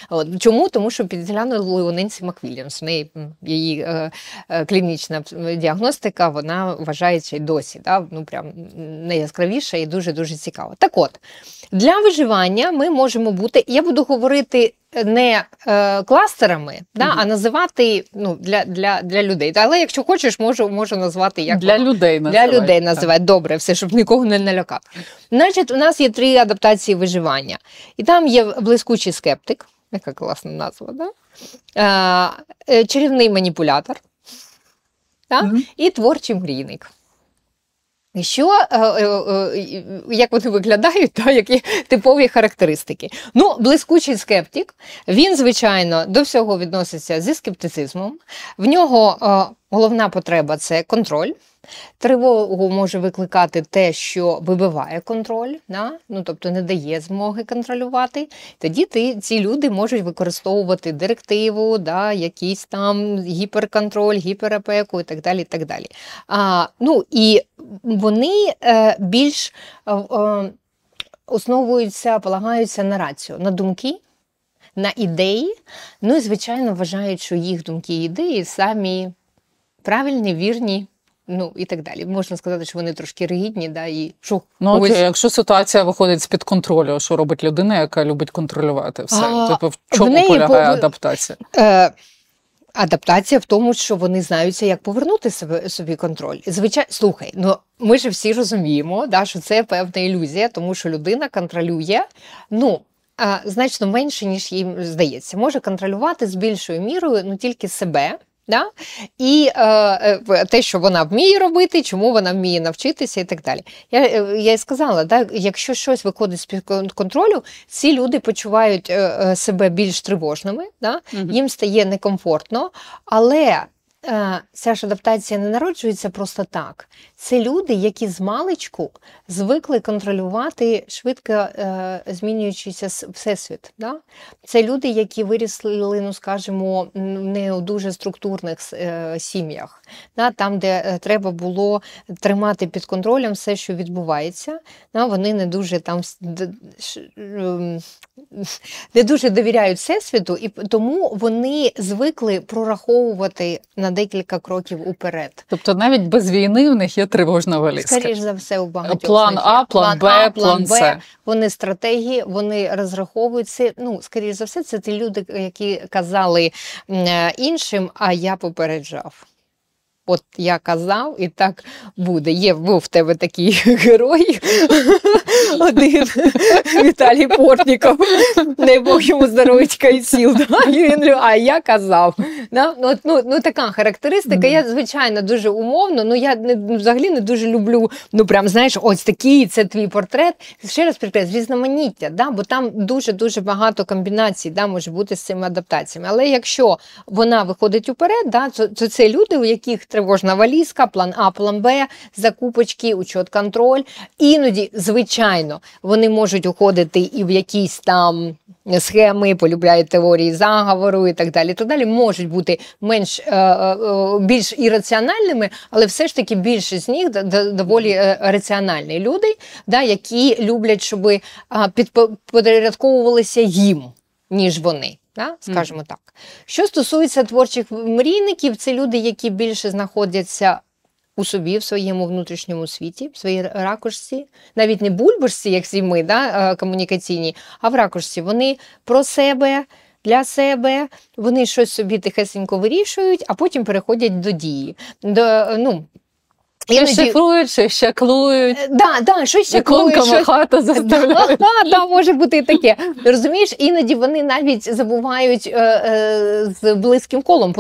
От. Чому? Тому що підглянули у Ненсі Маквільямс. В неї її е, е, клінічна діагностика, вона вважається й досі. Да? Ну, прям найяскравіша і дуже-дуже цікава. Так от, для виживання ми можемо бути, я буду говорити не е, кластерами, да, mm-hmm. а називати ну, для для, для людей. Але якщо хочеш, можу можу назвати як для воно. людей називати. Для людей називати. Добре, все, щоб нікого не налякати. Значить, у нас є три адаптації виживання. І там є блискучий скептик, яка класна назва, да? е, чарівний маніпулятор да? mm-hmm. і творчий мрійник. Що, е, е, е, як вони виглядають, та, які типові характеристики? Ну, блискучий скептик, він, звичайно, до всього відноситься зі скептицизмом. В нього головна потреба це контроль. Тривогу може викликати те, що вибиває контроль, да? ну, тобто не дає змоги контролювати. Тоді ти, ці люди можуть використовувати директиву, да, якийсь там гіперконтроль, гіперопеку і так далі. І так далі. А, ну, І вони е, більш е, е, основуються, полагаються на рацію, на думки. На ідеї, ну і звичайно вважають, що їх думки і ідеї самі правильні, вірні, Ну і так далі. Можна сказати, що вони трошки ригідні, да, і що ну окей, якщо ситуація виходить з під контролю, що робить людина, яка любить контролювати все? А, типу, в чому в полягає пов... адаптація? Е, Адаптація в тому, що вони знаються, як повернути себе собі контроль. Звичайно, слухай, ну ми ж всі розуміємо, да, що це певна ілюзія, тому що людина контролює. ну, Значно менше, ніж їм здається, може контролювати з більшою мірою ну тільки себе, Да? І е, е те, що вона вміє робити, чому вона вміє навчитися і так далі. Я я і сказала, да, якщо щось виходить з під контролю, ці люди почувають е, е, себе більш тривожними, да? Угу. їм стає некомфортно, але Е, ця ж адаптація не народжується просто так. Це люди, які з маличку звикли контролювати швидко е, змінюючийся всесвіт. Да? Це люди, які вирісли, ну скажімо, не у дуже структурних е, сім'ях, да? там, де е, треба було тримати під контролем все, що відбувається. Да? Вони не дуже там ем, не дуже довіряють всесвіту, і тому вони звикли прораховувати на декілька кроків уперед. Тобто навіть без війни в них є тривожна валізка. Скоріше за все, у багатьох план А, план, Б, а, план С. Вони стратегії, вони розраховують це. Ну, скоріш за все, це ті люди, які казали е, іншим, а я попереджав. От я казав, і так буде. Є був в тебе такий герой, один Віталій Портніков, не Бог йому здоровечка і сіл. А я казав. Ну, ну, Така характеристика. Я, звичайно, дуже умовно, ну я не, взагалі не дуже люблю, ну прям знаєш, ось такий, це твій портрет. Ще раз підкреслю, різноманіття, да? бо там дуже-дуже багато комбінацій да, може бути з цими адаптаціями. Але якщо вона виходить уперед, да, то, то це люди, у яких тривожна валізка, план А, план Б, закупочки, учет, контроль. Іноді, звичайно, вони можуть уходити і в якісь там схеми, полюбляють теорії заговору і так далі. так далі, Можуть бути менш е, е, більш ірраціональними, але все ж таки більшість з них доволі е, раціональні люди, да, які люблять, щоб підпорядковувалися їм, ніж вони да? скажімо mm. так. Що стосується творчих мрійників, це люди, які більше знаходяться у собі, в своєму внутрішньому світі, в своїй ракушці, навіть не бульбашці, як всі ми, да, е, комунікаційні, а в ракушці. Вони про себе. Для себе вони щось собі тихесенько вирішують, а потім переходять до дії. До, ну, Іноді... шифрують, ще щаклують, е, да, да, що щаклують, іконками хату заставляють. Да, да, може бути і таке. Розумієш, іноді вони навіть забувають е, е, з близьким колом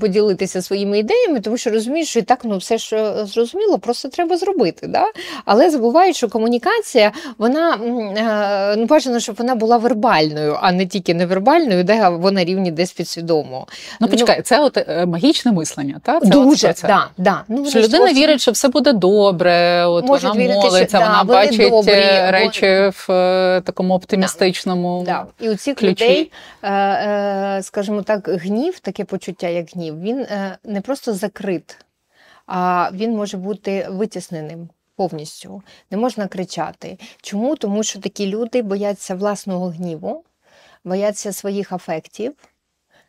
поділитися своїми ідеями, тому що розумієш, що і так ну все що зрозуміло, просто треба зробити. Да? Але забувають, що комунікація, вона е, ну бажано, щоб вона була вербальною, а не тільки невербальною, де вона рівні десь підсвідомо. Ну почекай, ну, це от е, магічне мислення, так? Це Дуже, от да, да. Ну, що людина вірить, що все буде добре, от Можуть вона вірити, молиться, що, вона да, бачить добрі, е, речі в е, такому оптимістичному. Да, да. І у цих ключі. людей, е, е, скажімо так, гнів, таке почуття, як гнів, він е, не просто закрит, а він може бути витісненим. Повністю не можна кричати. Чому? Тому що такі люди бояться власного гніву, бояться своїх афектів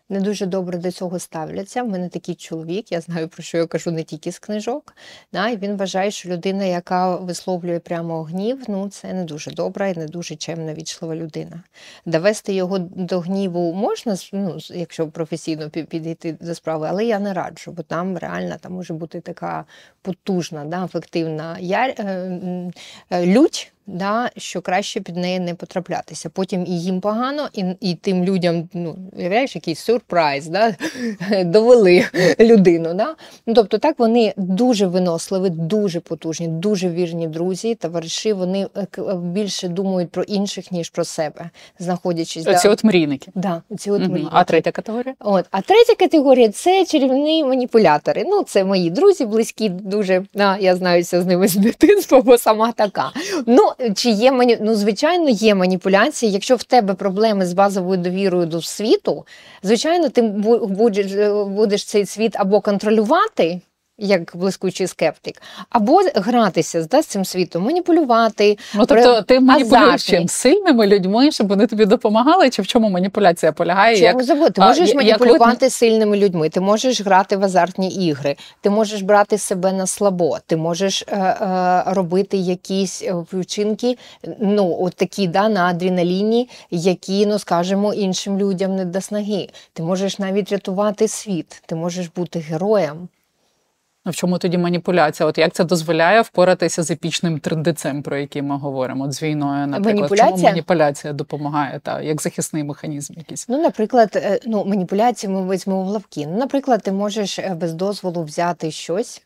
не дуже добре до цього ставляться. В мене такий чоловік, я знаю, про що я кажу не тільки з книжок. Да, І він вважає, що людина, яка висловлює прямо гнів, ну це не дуже добра і не дуже чемна, вічлива людина. Довести його до гніву можна, ну, якщо професійно підійти до справи, але я не раджу, бо там реально там може бути така потужна, да, ефективна яр... Е, лють да, що краще під неї не потраплятися. Потім і їм погано, і і тим людям, ну, уявляєш, якийсь сюрприз, да, довели людину. Да? Ну, Тобто, так вони дуже виносливі, дуже потужні, дуже вірні друзі, товариші. Вони е, більше думають про інших, ніж про себе, знаходячись. Оці да. от мрійники. Да, оці от мрійники. А третя категорія? От, А третя категорія це чарівні маніпулятори. Ну, це мої друзі, близькі, дуже да, я знаюся з ними з дитинства, бо сама така. Ну, чи є мані... ну, звичайно, є маніпуляції. Якщо в тебе проблеми з базовою довірою до світу, звичайно, ти будеш, цей світ або контролювати як блискучий скептик, або гратися да, з цим світом, маніпулювати. Ну тобто ти маніпулюєш чим сильними людьми, щоб вони тобі допомагали, чи в чому маніпуляція полягає? Чому як... забути? Ти можеш а, маніпулювати як... сильними людьми, ти можеш грати в азартні ігри, ти можеш брати себе на слабо, ти можеш е, е, робити якісь е, вчинки, ну от такі да, на адреналіні, які, ну скажімо, іншим людям не до снаги. Ти можеш навіть рятувати світ, ти можеш бути героєм. Ну, в чому тоді маніпуляція? От як це дозволяє впоратися з епічним трендецем, про який ми говоримо От з війною? Наприклад, маніпуляція? чому маніпуляція допомагає та як захисний механізм? Якийсь ну, наприклад, е, ну маніпуляції ми візьмемо в лавки. Ну, наприклад, ти можеш е, без дозволу взяти щось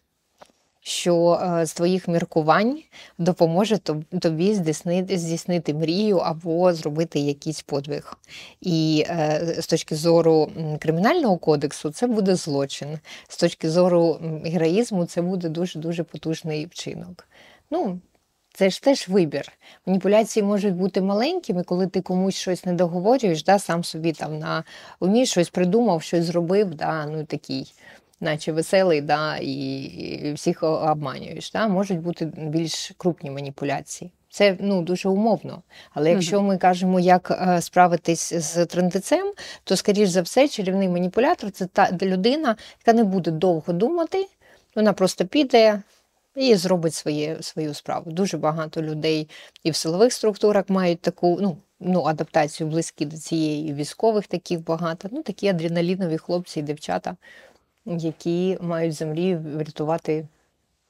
що е, з твоїх міркувань допоможе тобі здійснити здійснити мрію або зробити якийсь подвиг. І е, з точки зору кримінального кодексу це буде злочин, з точки зору героїзму це буде дуже дуже потужний вчинок. Ну, це ж теж вибір. Маніпуляції можуть бути маленькими, коли ти комусь щось не договорюєш, да, сам собі там на умі щось придумав, щось зробив, да, ну такий наче веселий, да, і всіх обманюєш. Да? Можуть бути більш крупні маніпуляції. Це ну дуже умовно. Але якщо ми кажемо, як е, справитись з трендецем, то скоріш за все, чарівний маніпулятор це та людина, яка не буде довго думати, вона просто піде і зробить своє, свою справу. Дуже багато людей і в силових структурах мають таку ну, ну, адаптацію близькі до цієї, і військових таких багато. Ну, такі адреналінові хлопці і дівчата які мають землі врятувати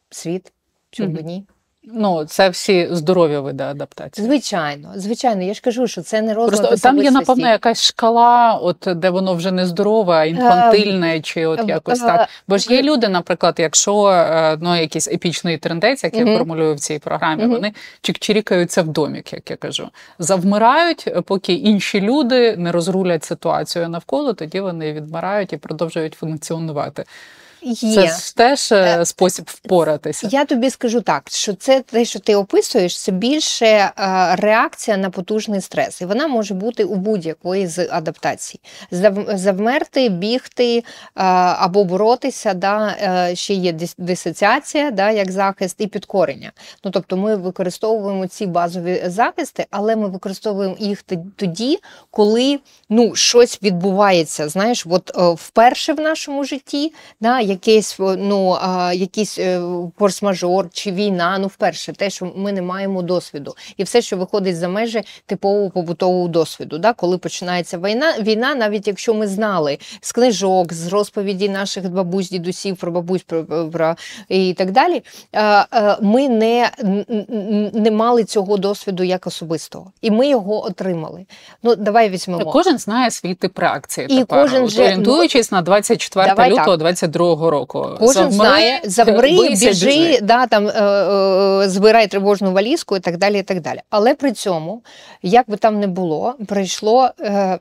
світ, чому mm-hmm. ні. Ну, це всі здорові види адаптації. Звичайно, звичайно, я ж кажу, що це не розвиток Просто Там є, напевно, якась шкала, от де воно вже не здорове, а інфантильне, е, чи от якось так. Бо ж є люди, наприклад, якщо е, ну, якийсь епічний трендець, як я формулюю в цій програмі, вони чик-чирікаються в домік, як я кажу. Завмирають, поки інші люди не розрулять ситуацію навколо, тоді вони відмирають і продовжують функціонувати. Є. Це ж теж е, е, спосіб впоратися. Я тобі скажу так, що це те, що ти описуєш, це більше е, реакція на потужний стрес. І вона може бути у будь-якої з адаптацій. Завмерти, бігти або боротися, да, ще є дисоціація, да, як захист, і підкорення. Ну, Тобто ми використовуємо ці базові захисти, але ми використовуємо їх тоді, коли ну, щось відбувається. Знаєш, от вперше в нашому житті. да, якийсь ну, якийсь е, форс-мажор чи війна. Ну, вперше, те, що ми не маємо досвіду, і все, що виходить за межі типового побутового досвіду. Да? Коли починається війна, війна, навіть якщо ми знали з книжок, з розповіді наших бабусь, дідусів про бабусь про, про і так далі, ми не, не мали цього досвіду як особистого, і ми його отримали. Ну, давай візьмемо. Кожен знає свій тип реакції. І тепер. кожен От, же, орієнтуючись ну, на 24 давай лютого так. 22 року. Кожен Завмри, знає, завмри, біжи, біжи. Да, там, е, е, збирай тривожну валізку і так далі. і так далі. Але при цьому, як би там не було, пройшло е,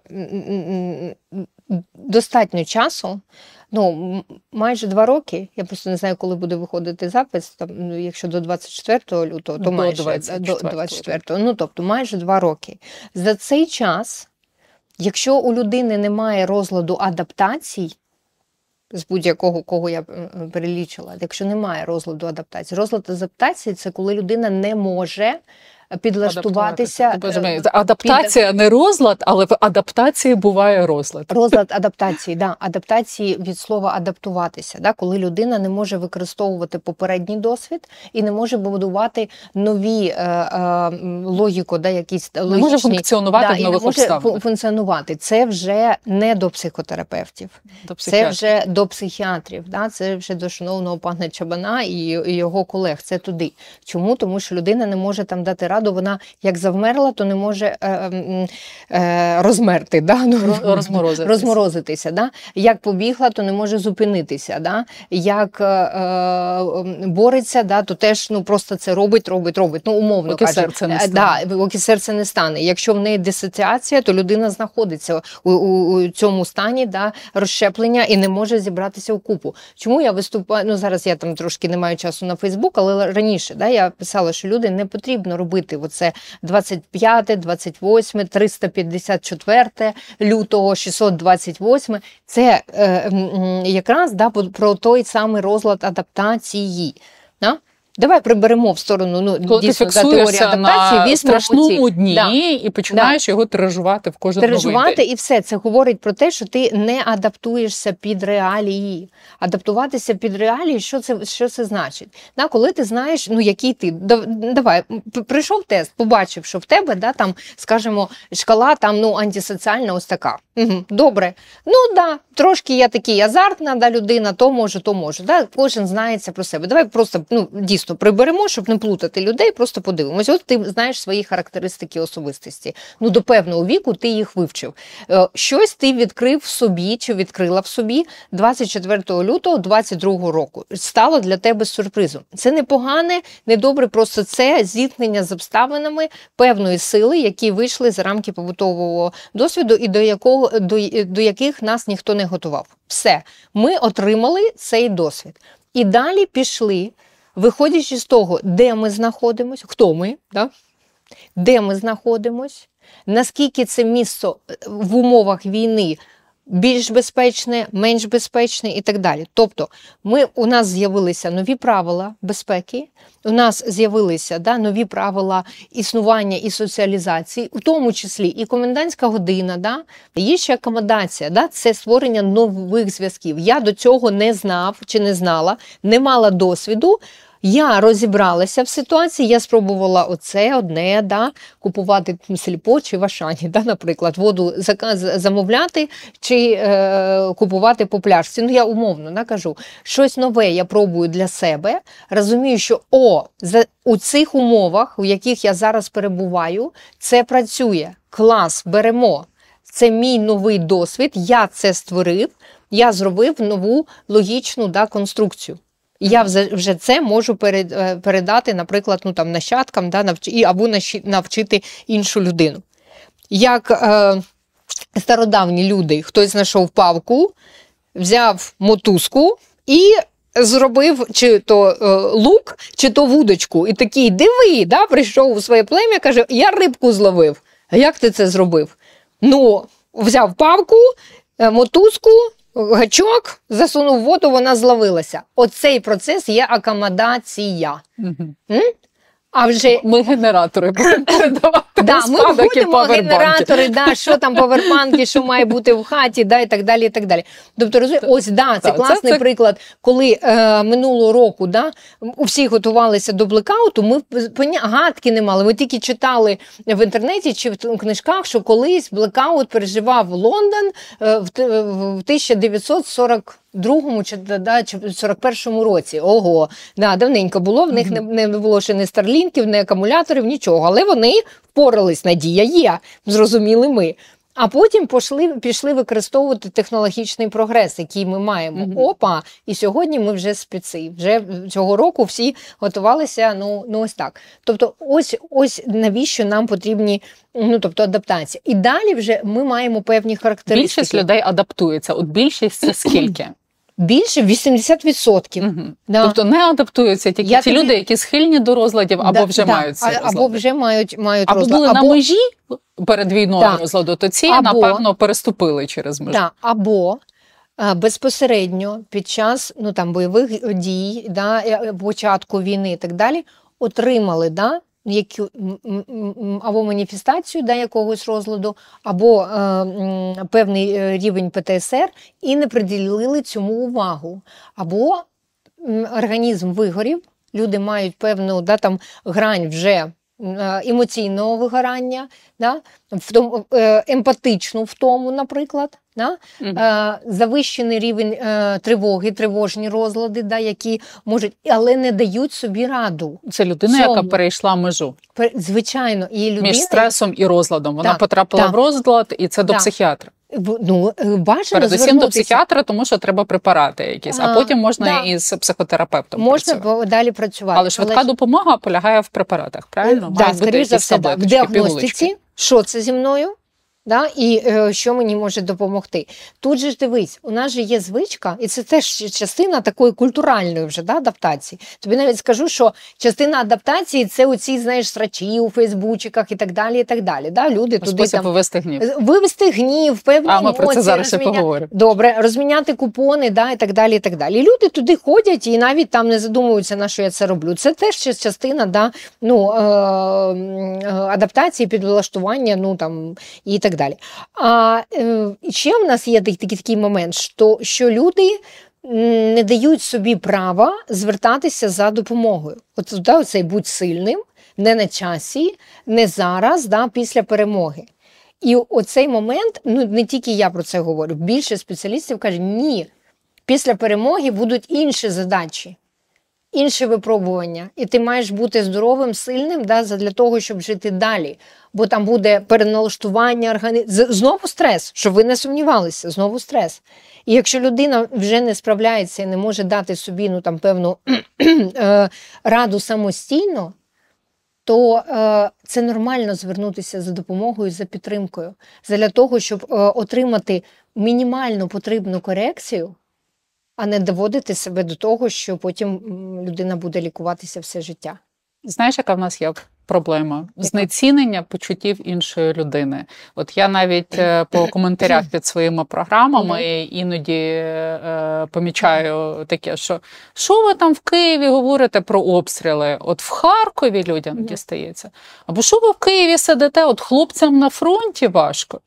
достатньо часу. Ну, майже два роки. Я просто не знаю, коли буде виходити запис. Там, ну, якщо до 24 лютого, то До майже 24-го. до 24 Ну, тобто, майже два роки. За цей час, якщо у людини немає розладу адаптацій, з будь-якого кого я перелічила, якщо немає розладу адаптації, розлад адаптації це коли людина не може підлаштуватися. Е, Адаптація не розлад, але в адаптації буває розлад. Розлад адаптації, да, адаптації від слова адаптуватися, да, коли людина не може використовувати попередній досвід і не може будувати нові е, е, логіку, да, якісь Не логічні, може функціонувати да, в і не нових може обставинах. функціонувати. Це вже не до психотерапевтів. До Це вже до психіатрів, да? це вже до шановного пана Чабана і його колег. Це туди. Чому? Тому що людина не може там дати раду, вона як завмерла, то не може е, е, розмерти. Да? Ну, Роз- розморозитись. розморозитися. Да? Як побігла, то не може зупинитися. Да? Як е, е, бореться, да? то теж ну, просто це робить, робить, робить. Ну, умовно Поки кажучи. серце не Е, стане. Да, поки серце не стане. Якщо в неї дисоціація, то людина знаходиться у, у, у цьому стані да, розщеплення і не може зібратися у купу. Чому я виступаю? Ну зараз я там трошки не маю часу на Фейсбук, але раніше да, я писала, що люди не потрібно робити оце 25, 28, 354 лютого, 628. Це е, якраз да, про той самий розлад адаптації. Да? Давай приберемо в сторону ну, Коли дійсно, да, теорії фіксуєшся адаптації, на страшному дні Да. і починаєш його тиражувати в кожен новий Переживати день. і все це говорить про те, що ти не адаптуєшся під реалії. Адаптуватися під реалії, що це що це значить? Да, коли ти знаєш, ну який ти давай прийшов тест, побачив, що в тебе да там, скажімо, шкала там ну антисоціальна, ось така. Угу, добре. Ну да, трошки я такий азартна да, людина, то можу, то можу. Да, кожен знається про себе. Давай просто ну дійсно приберемо, щоб не плутати людей. Просто подивимось. От ти знаєш свої характеристики особистості. Ну до певного віку ти їх вивчив. Е, Щось ти відкрив собі чи відкрила в собі 24 лютого 22 року. Стало для тебе сюрпризом. Це не погане, не добре, просто це зіткнення з обставинами певної сили, які вийшли за рамки побутового досвіду, і до якого до, до яких нас ніхто не готував. Все, ми отримали цей досвід. І далі пішли, виходячи з того, де ми знаходимося, хто ми, да? де ми знаходимося, наскільки це місце в умовах війни більш безпечне, менш безпечне і так далі. Тобто, ми, у нас з'явилися нові правила безпеки, у нас з'явилися да, нові правила існування і соціалізації, у тому числі і комендантська година. Да? Є ще акомодація, да? це створення нових зв'язків. Я до цього не знав чи не знала, не мала досвіду. Я розібралася в ситуації, я спробувала оце одне, да, купувати сільпо чи в Ашані, да, наприклад, воду замовляти чи е, купувати по пляшці. Ну, я умовно да, кажу, щось нове я пробую для себе, розумію, що о, за, у цих умовах, у яких я зараз перебуваю, це працює. Клас, беремо. Це мій новий досвід, я це створив, я зробив нову логічну да, конструкцію. І я вже це можу е, передати, наприклад, ну, там, нащадкам да, навч... або навчити іншу людину. Як е, стародавні люди, хтось знайшов павку, взяв мотузку і зробив чи то е, лук, чи то вудочку. І такий, диви, да, прийшов у своє плем'я, каже, я рибку зловив. А як ти це зробив? Ну, взяв павку, е, мотузку, гачок, засунув воду, вона зловилася. Оцей процес є акомодація. Мгм. М? А вже ми генератори будемо передавати. Ми будемо генератори, що там поверпанки, що має бути в хаті, да, і так далі. і так далі. Тобто, розумі, ось да, це класний приклад, коли е, минулого року да, всі готувалися до блекауту, ми гадки не мали. Ми тільки читали в інтернеті чи в книжках, що колись блекаут переживав Лондон е, в, в 1940 42-му чи да, чи 41-му році. Ого, да, давненько було. В них не, не було ще ні старлінків, ні акумуляторів, нічого. Але вони впорались, надія є, зрозуміли ми. А потім пішли, пішли використовувати технологічний прогрес, який ми маємо. Mm-hmm. Опа, і сьогодні ми вже спеці. Вже цього року всі готувалися. Ну ну ось так. Тобто, ось ось навіщо нам потрібні ну тобто адаптація. І далі вже ми маємо певні характеристики. Більшість людей адаптується. От більшість це скільки? Більше 80%. Мгм. Да. Тобто не адаптуються тільки Я ті тобі- люди, які схильні до розладів, або Да, вже да, мають ці а- розлади. або вже мають мають Або розлад. були на межі перед війною Так. розладу, то ці, Або- напевно, переступили через межу. Да, або безпосередньо під час ну, там, бойових дій, да, е, початку війни і так далі, отримали да, які, або маніфестацію да, якогось розладу, або е, певний е, рівень ПТСР і не приділили цьому увагу. Або організм вигорів, люди мають певну да, там, грань вже емоційного вигорання, да, е, емпатичну втому, наприклад. Да? Е, завищений рівень е, тривоги, тривожні розлади, да, які можуть, але не дають собі раду. Це людина, яка Цьому. перейшла межу Звичайно, і людина між стресом і розладом. Вона Так, потрапила так. в розлад, і це до Так. психіатра. Ну, е, бажано Передусім до психіатра, тому що треба препарати якісь, а А, потім можна да. і з психотерапевтом Можна працювати. далі працювати. Але швидка допомога полягає в препаратах, правильно? Да, Мають бути за все, да. в діагностиці, що це зі мною, да, і е, що мені може допомогти. Тут же ж дивись, у нас же є звичка, і це теж частина такої культуральної вже да, адаптації. Тобі навіть скажу, що частина адаптації це оці, знаєш, срачі у Фейсбучиках і так далі. і так далі. Да? Люди туди Спосіб там вивести гнів. вивести гнів, певні А ми про це емоції, зараз ще розміня- поговоримо. Добре, розміняти купони, да, і так далі. І так далі. І люди туди ходять і навіть там не задумуються, на що я це роблю. Це теж частина да, ну, е, е, адаптації, підлаштування, ну там і так далі. А е, ще в нас є такий, такий момент, що, що люди. Не дають собі права звертатися за допомогою. От да, оцей будь сильним, не на часі, не зараз, да, після перемоги. І оцей момент, ну не тільки я про це говорю, більше спеціалістів кажуть, ні, після перемоги будуть інші задачі, інші випробування. І ти маєш бути здоровим, сильним да, для того, щоб жити далі. Бо там буде переналаштування організму. Знову стрес, щоб ви не сумнівалися, знову стрес. І якщо людина вже не справляється і не може дати собі ну, там, певну е, раду самостійно, то е, це нормально звернутися за допомогою, за підтримкою, для того, щоб е, отримати мінімальну потрібну корекцію, а не доводити себе до того, що потім людина буде лікуватися все життя. Знаєш, яка в нас є проблема? Знецінення почуттів іншої людини. От я навіть е, по коментарях під своїми програмами іноді е, помічаю таке, що що ви там в Києві говорите про обстріли? От в Харкові людям дістається. Або що ви в Києві сидите? От хлопцям на фронті важко.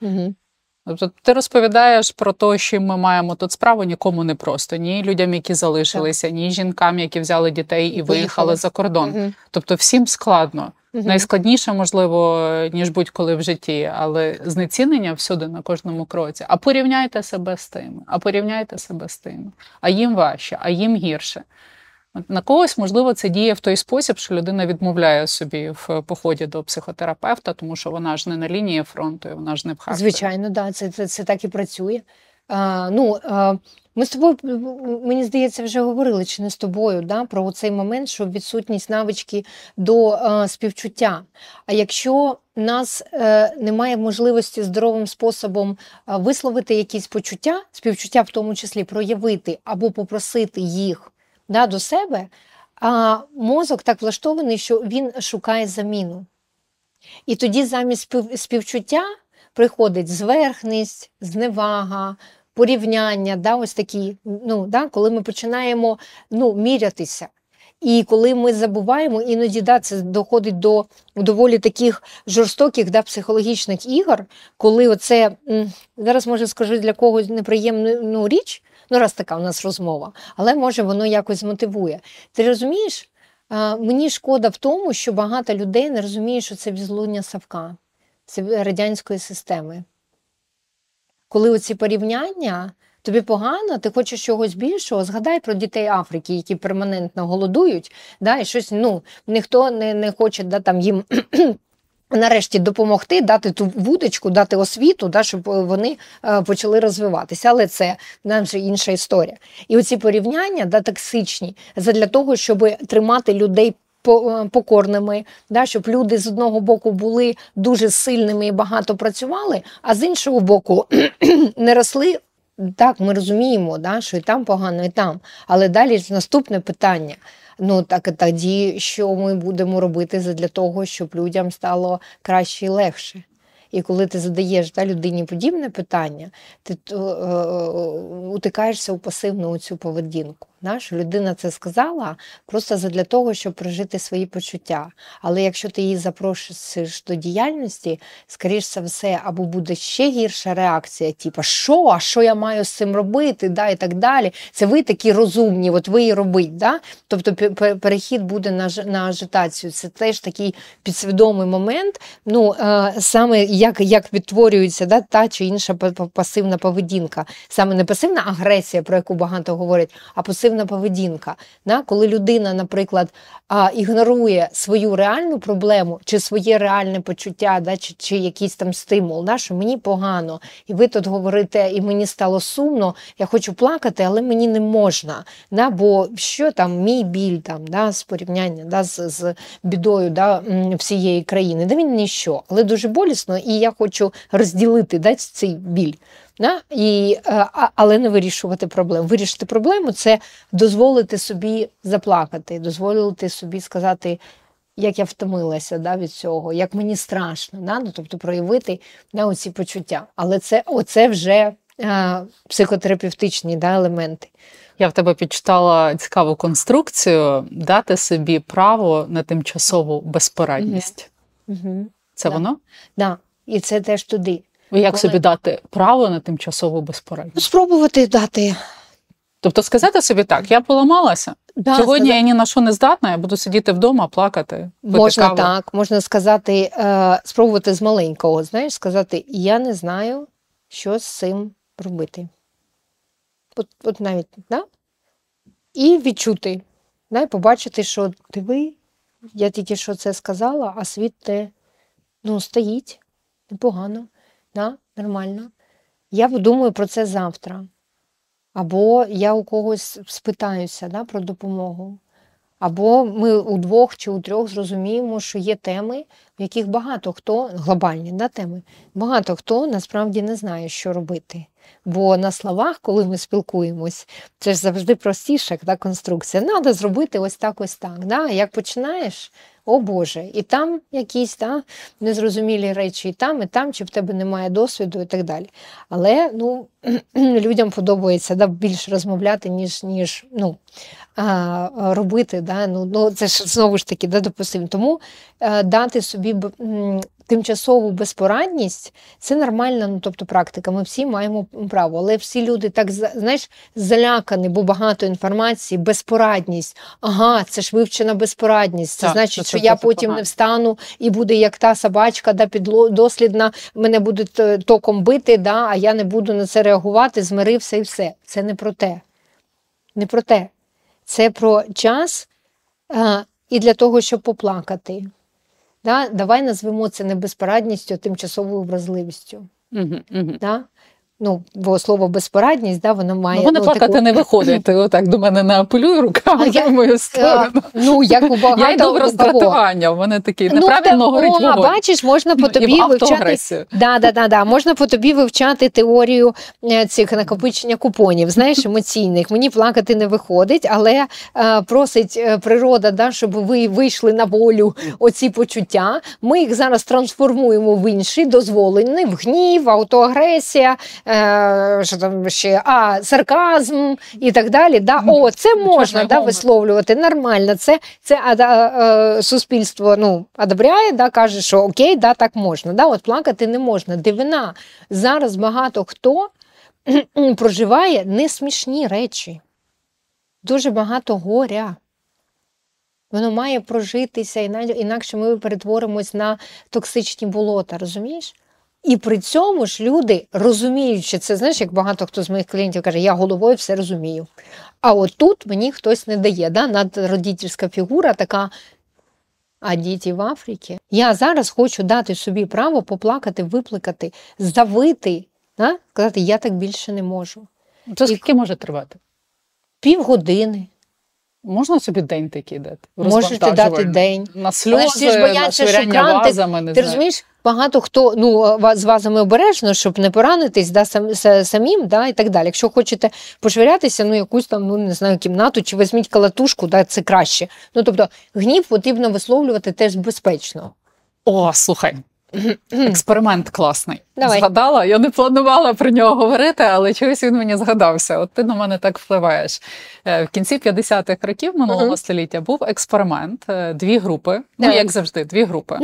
Угу. Тобто ти розповідаєш про те, що ми маємо тут справу нікому не просто. Ні людям, які залишилися, ні жінкам, які взяли дітей і Поїхали. виїхали за кордон. Угу. Тобто всім складно. Найскладніше, можливо, ніж будь-коли в житті, але знецінення всюди на кожному кроці. А порівняйте себе з тими, а порівняйте себе з тими. А їм важче, а їм гірше. На когось, можливо, це діє в той спосіб, що людина відмовляє собі в поході до психотерапевта, тому що вона ж не на лінії фронту, і вона ж не в Харкові. Звичайно, да, це, це, це так і працює. А, ну, а, ми з тобою, мені здається, вже говорили чи не з тобою, да, про цей момент, що відсутність навички до а, співчуття. А якщо нас е, немає можливості здоровим способом висловити якісь почуття, співчуття в тому числі проявити або попросити їх да, до себе, а мозок так влаштований, що він шукає заміну. І тоді замість співчуття приходить зверхність, зневага, порівняння, да, ось такі, ну, да, коли ми починаємо ну, мірятися. І коли ми забуваємо, іноді да, це доходить до доволі таких жорстоких да, психологічних ігор, коли оце зараз може скажу для когось неприємну ну, річ, ну раз така у нас розмова, але може воно якось змотивує. Ти розумієш? Мені шкода в тому, що багато людей не розуміють, що це відлуння Савка, це радянської системи. Коли оці порівняння тобі погано, ти хочеш чогось більшого, згадай про дітей Африки, які перманентно голодують, да, і щось ну, ніхто не не хоче да, там їм. Нарешті допомогти, дати ту вудочку, дати освіту, да, щоб вони е, почали розвиватися. Але це нам вже інша історія. І оці порівняння да, токсичні для того, щоб тримати людей е, покорними, да, щоб люди з одного боку були дуже сильними і багато працювали, а з іншого боку не росли так, ми розуміємо, да, що і там погано, і там. Але далі ж наступне питання. Ну так тоді, що ми будемо робити для того, щоб людям стало краще і легше. І коли ти задаєш та, людині подібне питання, ти е, утикаєшся у пасивну цю поведінку. Да? Людина це сказала просто для того, щоб прожити свої почуття. Але якщо ти її запрошуєш до діяльності, скоріш за все, або буде ще гірша реакція, типу, що, а що я маю з цим робити, да, і так далі. Це ви такі розумні, от ви і робить. Да? Тобто перехід буде на на ажитацію. Це теж такий підсвідомий момент. Ну, е, Саме як як відтворюється да, та чи інша пасивна поведінка. Саме не пасивна агресія, про яку багато говорять, а пасивна агресивна поведінка. Да? Коли людина, наприклад, а, ігнорує свою реальну проблему чи своє реальне почуття, да? чи чи якийсь там стимул, да? що мені погано, і ви тут говорите, і мені стало сумно, я хочу плакати, але мені не можна. Да? Бо що там, мій біль там, да? з порівняння да? з з бідою да? всієї країни, де він ніщо, але дуже болісно, і я хочу розділити да? цей біль. Да? І, е, Але не вирішувати проблему. Вирішити проблему це дозволити собі заплакати, дозволити собі сказати, як я втомилася да, від цього, як мені страшно, да? ну, тобто проявити да, оці почуття. Але це оце вже а, е, психотерапевтичні да, елементи. Я в тебе підчитала цікаву конструкцію дати собі право на тимчасову безпорадність. Угу. Це да. воно? Так. Да. І це теж туди. Як Коли... собі дати право на тимчасову безпорадність? Спробувати дати. Тобто сказати собі так, я поламалася. Да, Сьогодні сказати... я ні на що не здатна, я буду сидіти вдома, плакати. Можна каву. так, можна сказати, е, спробувати з маленького, знаєш, сказати, я не знаю, що з цим робити. От от навіть, да? І відчути, да? і побачити, що диви, я тільки що це сказала, а світ те ну, стоїть непогано да? нормально. Я подумаю про це завтра. Або я у когось спитаюся да, про допомогу. Або ми удвох чи у трьох зрозуміємо, що є теми, в яких багато хто, глобальні да, теми, багато хто насправді не знає, що робити. Бо на словах, коли ми спілкуємось, це ж завжди простіша да, конструкція. Треба зробити ось так, ось так. Да? Як починаєш, о Боже, і там якісь та, незрозумілі речі, і там, і там, чи в тебе немає досвіду, і так далі. Але ну, людям подобається да, більше розмовляти, ніж ніж ну, а, робити. Да, ну, ну, Це ж знову ж таки да, допустимо. Тому а, е, дати собі тимчасову безпорадність це нормальна, ну тобто практика. Ми всі маємо право. Але всі люди так знаєш, залякані, бо багато інформації, безпорадність. Ага, це ж вивчена безпорадність. Це так, значить, це, що це, я потім погано. не встану і буде як та собачка, да, піддослідна, мене будуть е, током бити, да, а я не буду на це реагувати, змирився і все. Це не про те. Не про те. Це про час а, і для того, щоб поплакати. Да? Давай назвемо це не безпорадністю, а тимчасовою вразливістю. Угу, угу. Да? Ну, бо слово безпорадність, да, воно має. Ну, вони ну, плакати таку... не виходить. Ти отак до мене не апелюй руками я, в мою сторону. А, ну, як у багато... Я йду в роздратування, в мене такий ну, неправильно ну, горить вогонь. Бачиш, можна по тобі вивчати. Да, да, да, да. Можна по тобі вивчати теорію е, цих накопичення купонів, знаєш, емоційних. Мені плакати не виходить, але е, просить е, природа, да, щоб ви вийшли на волю оці почуття. Ми їх зараз трансформуємо в інші, дозволені, в гнів, автоагресія е, що там ще а, сарказм і так далі. Да? О, це можна да, висловлювати нормально. Це це а, а, суспільство ну, одобряє, да, каже, що окей, да, так можна. Да? От плакати не можна. Дивина. Зараз багато хто проживає несмішні речі. Дуже багато горя. Воно має прожитися, інакше ми перетворимось на токсичні болота, розумієш? І при цьому ж люди, розуміючи це, знаєш, як багато хто з моїх клієнтів каже, я головою все розумію. А от тут мені хтось не дає. да? Надродительська фігура така. А діти в Африці. Я зараз хочу дати собі право поплакати, виплакати, завити, да? сказати, я так більше не можу. Це скільки може тривати? Півгодини. Можна собі день такий дати? Можете дати день. На сльози, Всі ж бояться, на що кранти, вазами, не Ти розумієш, багато хто ну, з вазами обережно, щоб не поранитись да, сам, самим да, і так далі. Якщо хочете пошвирятися, ну якусь там, ну не знаю, кімнату чи візьміть калатушку, да, це краще. Ну тобто гнів потрібно висловлювати теж безпечно. О, слухай, Експеримент класний. Давай. Згадала, я не планувала про нього говорити, але чогось він мені згадався. От ти на мене так впливаєш. Е, в кінці 50-х років минулого uh-huh. століття був експеримент, е, дві групи, ну як завжди, дві групи.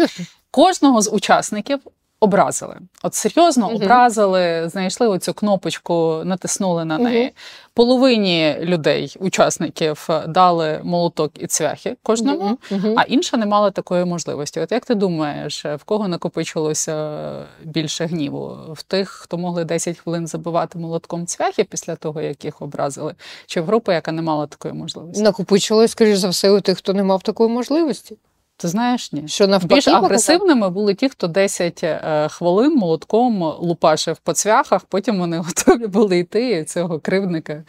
Кожного з учасників образили. От серйозно uh-huh. образили, знайшли оцю кнопочку, натиснули на неї. Uh-huh. Половині людей, учасників, дали молоток і цвяхи кожному, а інша не мала такої можливості. От як ти думаєш, в кого накопичилося більше гніву? В тих, хто могли 10 хвилин забивати молотком цвяхи після того, як їх образили, чи в групи, яка не мала такої можливості? Накопичилось, скоріш за все, у тих, хто не мав такої можливості. Ти знаєш, ні. Що навпаки Більш агресивними були ті, хто 10 е, хвилин молотком лупашив по цвяхах, потім вони готові були йти цього кривника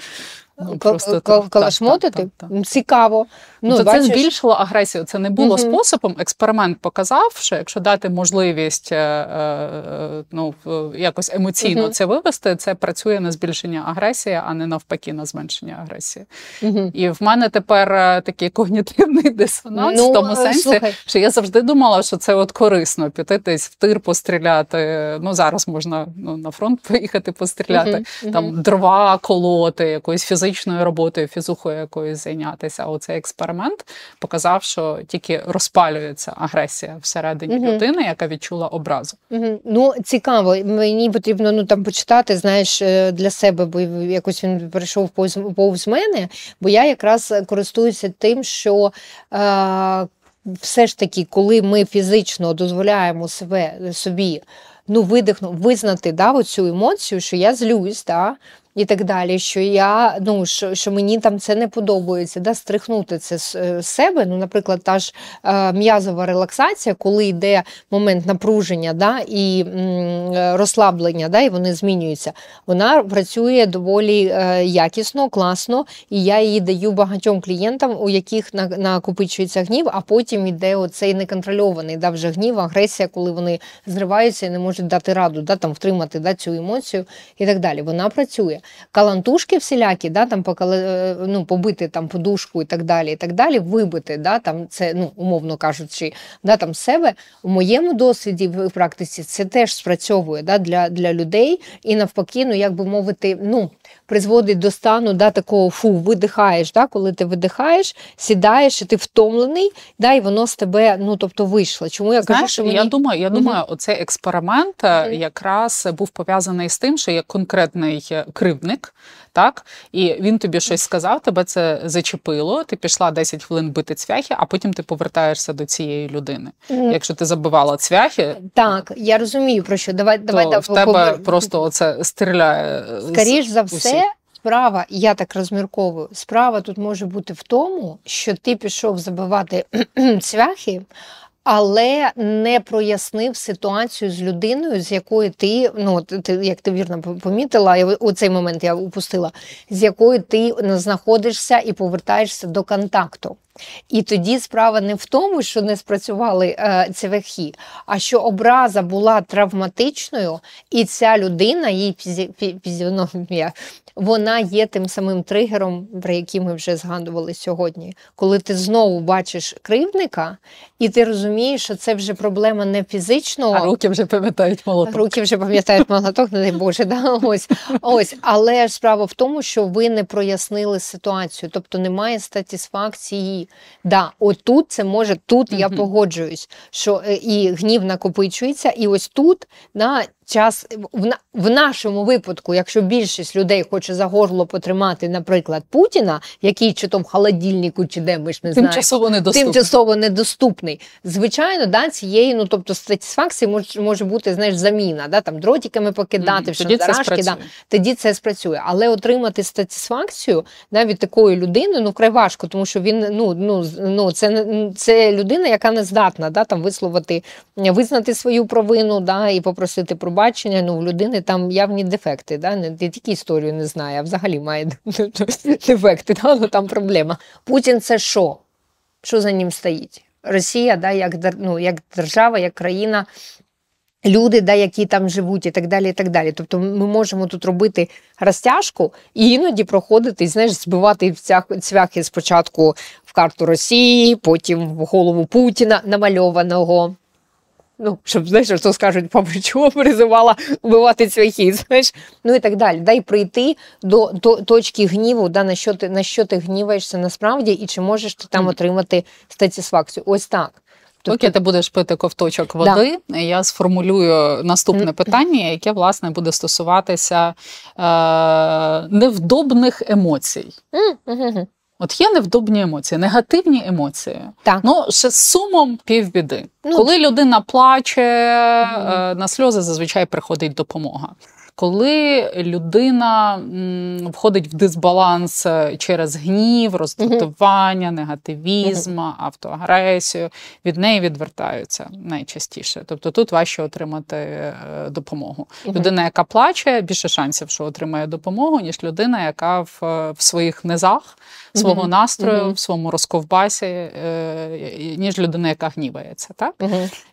Ну, просто калашмотити? Цікаво. Ну, То бачиш... Це збільшило агресію. Це не було угу. способом. Експеримент показав, що якщо дати можливість е, е, ну, якось емоційно угу. це вивести, це працює на збільшення агресії, а не навпаки на зменшення агресії. Угу. І в мене тепер е, такий когнітивний дисонанс ну, в тому сенсі, слухай. що я завжди думала, що це от корисно піти десь в тир постріляти. Ну зараз можна ну, на фронт поїхати постріляти, там дрова колоти, якоїсь фізичної фізичною роботою, фізухою якоюсь зайнятися. А оцей експеримент показав, що тільки розпалюється агресія всередині угу. людини, яка відчула образу. Угу. Ну цікаво, мені потрібно ну там почитати, знаєш, е, для себе, бо якось він перейшов повз, повз мене, бо я якраз користуюся тим, що. Е- все ж таки, коли ми фізично дозволяємо себе собі ну, видихну, визнати да, оцю емоцію, що я злюсь, да, і так далі, що я ну що що мені там це не подобається, да, стрихнути це з е, себе. Ну, наприклад, та ж е, м'язова релаксація, коли йде момент напруження да, і м, розслаблення, да, і вони змінюються. Вона працює доволі е, якісно, класно, і я її даю багатьом клієнтам, у яких на, накопичується гнів, а потім йде оцей неконтрольований да, вже гнів, агресія, коли вони зриваються і не можуть дати раду, да, там втримати да, цю емоцію і так далі. Вона працює калантушки всілякі, да, там е, ну, побити там подушку і так далі, і так далі, вибити, да, там це, ну, умовно кажучи, да, там себе у моєму досвіді в практиці це теж спрацьовує да, для для людей і навпаки, ну як би мовити, ну призводить до стану да, такого фу, видихаєш. Да, Коли ти видихаєш, сідаєш, і ти втомлений, да, і воно з тебе ну, тобто, вийшло. Чому я Знаєш, кажу, що мені... я думаю, я думаю, угу. оцей експеримент угу. якраз був пов'язаний з тим, що є конкретний е, кривдник, так, і він тобі щось сказав, тебе це зачепило, ти пішла 10 хвилин бити цвяхи, а потім ти повертаєшся до цієї людини. Mm. Якщо ти забивала цвяхи, так я розумію про що. Давай, то давай в тебе повер... просто оце стріляє. Скоріш за все. Справа, я так розмірковую, справа тут може бути в тому, що ти пішов забивати цвяхи, але не прояснив ситуацію з людиною, з якою ти, ну ти як ти вірно помітила, я у цей момент я упустила, з якою ти знаходишся і повертаєшся до контакту. І тоді справа не в тому, що не спрацювали е, цвяхи, а що образа була травматичною, і ця людина, її фізіономія, вона є тим самим тригером, про який ми вже згадували сьогодні. Коли ти знову бачиш кривдника, і ти розумієш, що це вже проблема не фізичного. А руки вже пам'ятають молоток. Руки вже пам'ятають молоток, не дай Боже, да? ось. ось. Але ж справа в тому, що ви не прояснили ситуацію, тобто немає Да, Отут це може, тут я погоджуюсь, що е, і гнів накопичується, і ось тут да, час в, в нашому випадку, якщо більшість людей хоче за горло потримати, наприклад, Путіна, який чи то в холодильнику, чи де ми ж не знаємо, тимчасово недоступний. тимчасово недоступний. Звичайно, да, цієї, ну тобто статисфакції може може бути знаєш, заміна, да, там дротиками покидати, mm, в шантарашки, да, тоді це спрацює. Але отримати статисфакцію да, від такої людини ну край важко, тому що він ну ну ну це це людина, яка не здатна да, там висловити, визнати свою провину да, і попросити про бачення, ну, в людини там явні дефекти. Да? Не тільки історію не знає, а взагалі має дефекти, да? ну, там проблема. Путін це що? Що за ним стоїть? Росія, да, як ну, як держава, як країна, люди, да, які там живуть, і так далі. і так далі. Тобто ми можемо тут робити розтяжку і іноді проходити, знаєш, збивати цвяхи спочатку в карту Росії, потім в голову Путіна намальованого ну, щоб знаєш, що скажуть, папа, чого призивала вбивати цвяхи, знаєш, ну і так далі. Дай прийти до, до точки гніву, да, на що ти на що ти гніваєшся насправді, і чи можеш ти там отримати статисфакцію. Ось так. Тобто... Поки ти будеш пити ковточок води, да. я сформулюю наступне питання, яке власне буде стосуватися е- невдобних емоцій. От є невдобні емоції, негативні емоції. Так. Ну, ще з сумом півбіди. Ну, Коли людина плаче, mm. на сльози зазвичай приходить допомога. Коли людина входить в дисбаланс е, через гнів, роздратування, негативізм, автоагресію, від неї відвертаються найчастіше. Тобто тут важче отримати е, допомогу. Людина, яка плаче, більше шансів, що отримає допомогу, ніж людина, яка в, в своїх низах свого настрою, в своєму розковбасі, е, ніж людина, яка гнівається. Так?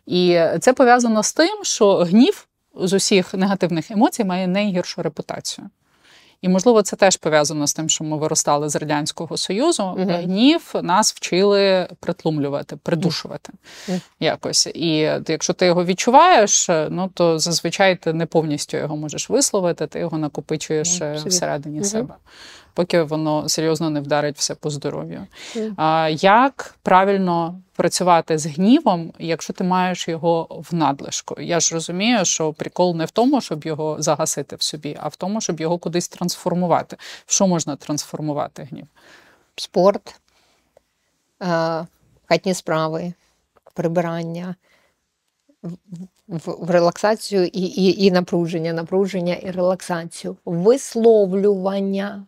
І це пов'язано з тим, що гнів з усіх негативних емоцій має найгіршу репутацію. І, можливо, це теж пов'язано з тим, що ми виростали з Радянського Союзу. uh Гнів нас вчили притлумлювати, придушувати uh якось. І якщо ти його відчуваєш, ну то зазвичай ти не повністю його можеш висловити, ти його накопичуєш uh всередині себе поки воно серйозно не вдарить все по здоров'ю. А, Як правильно працювати з гнівом, якщо ти маєш його в надлишку? Я ж розумію, що прикол не в тому, щоб його загасити в собі, а в тому, щоб його кудись трансформувати. В що можна трансформувати гнів? Спорт, е, хатні справи, прибирання. В, в релаксацію і і, і напруження, напруження і релаксацію, висловлювання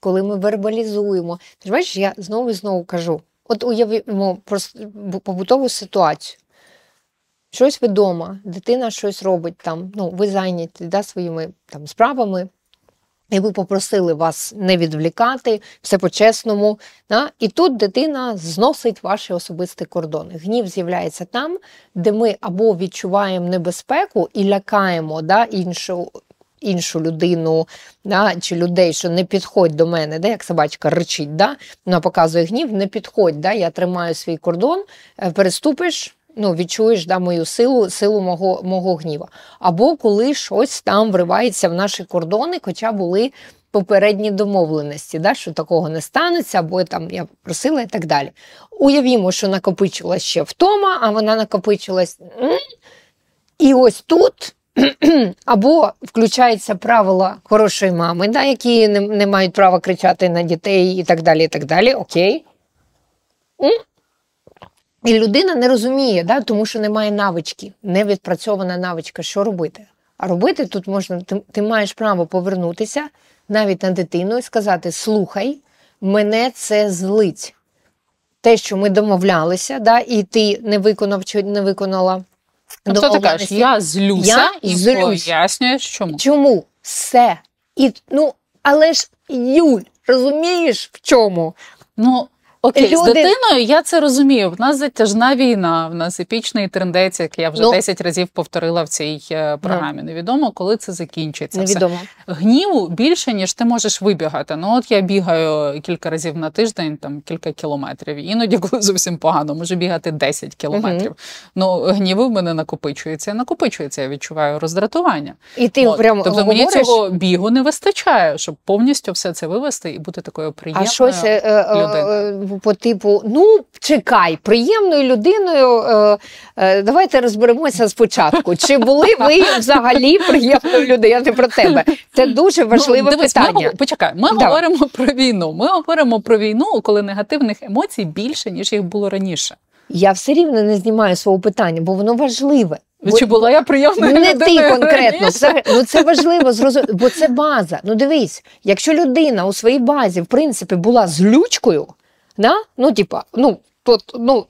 коли ми вербалізуємо. Ти ж бачиш, я знову і знову кажу: от уявимо побутову ситуацію. Щось вдома, дитина щось робить там, ну, ви зайняті да, своїми там справами, і ви попросили вас не відвлікати, все по-чесному. Да? І тут дитина зносить ваші особисті кордони. Гнів з'являється там, де ми або відчуваємо небезпеку і лякаємо да, іншу іншу людину да, чи людей, що не підходь до мене, да, як собачка речить, да, вона показує гнів, не підходь, да, я тримаю свій кордон, е, переступиш. Ну, відчуєш да, мою силу, силу мого мого гніва. Або коли щось там вривається в наші кордони, хоча були попередні домовленості, да, що такого не станеться, або там я просила і так далі. Уявімо, що накопичилась ще втома, а вона накопичилась. І ось тут або включаються правила хорошої мами, да, які не, не мають права кричати на дітей і так далі. і так далі, Окей. І людина не розуміє, да, тому що немає навички, не відпрацьована навичка, що робити. А робити тут можна, ти, ти маєш право повернутися навіть на дитину і сказати: Слухай, мене це злить. Те, що ми домовлялися, да, і ти не виконав чи не виконала Тобто ти кажеш, я злюся я і злюсь. пояснюєш, чому. Чому? Все. І, ну, Але ж Юль, розумієш в чому? Ну, Окей, Люди- з дитиною я це розумію. В нас затяжна війна, в нас епічний трендець, як я вже Ну. 10 разів повторила в цій е, програмі. Невідомо, коли це закінчиться. Все. Гніву більше, ніж ти можеш вибігати. Ну, от я бігаю кілька разів на тиждень, там кілька кілометрів. Іноді, коли зовсім погано, можу бігати 10 кілометрів. Ну, гніву в мене накопичується, накопичується. Я відчуваю роздратування. І ти От. прямо тобто мені цього бігу не вистачає, щоб повністю все це вивести і бути такою а приємною. щось е, е, людиною. По типу: ну, чекай, приємною людиною. Е, е, давайте розберемося спочатку. Чи були ви взагалі приємною людиною? Я не про тебе. Це дуже важливе ну, дивись, питання. Ми, почекай, ми Да. говоримо про війну. Ми говоримо про війну, коли негативних емоцій більше, ніж їх було раніше. Я все рівно не знімаю свого питання, бо воно важливе. Бо- Чи була я приємною Не ти конкретно, взагалі. ну це важливо зрозуміти, бо це база. Ну дивись, якщо людина у своїй базі, в принципі, була злючкою, да? ну, типа, ну, тут, ну,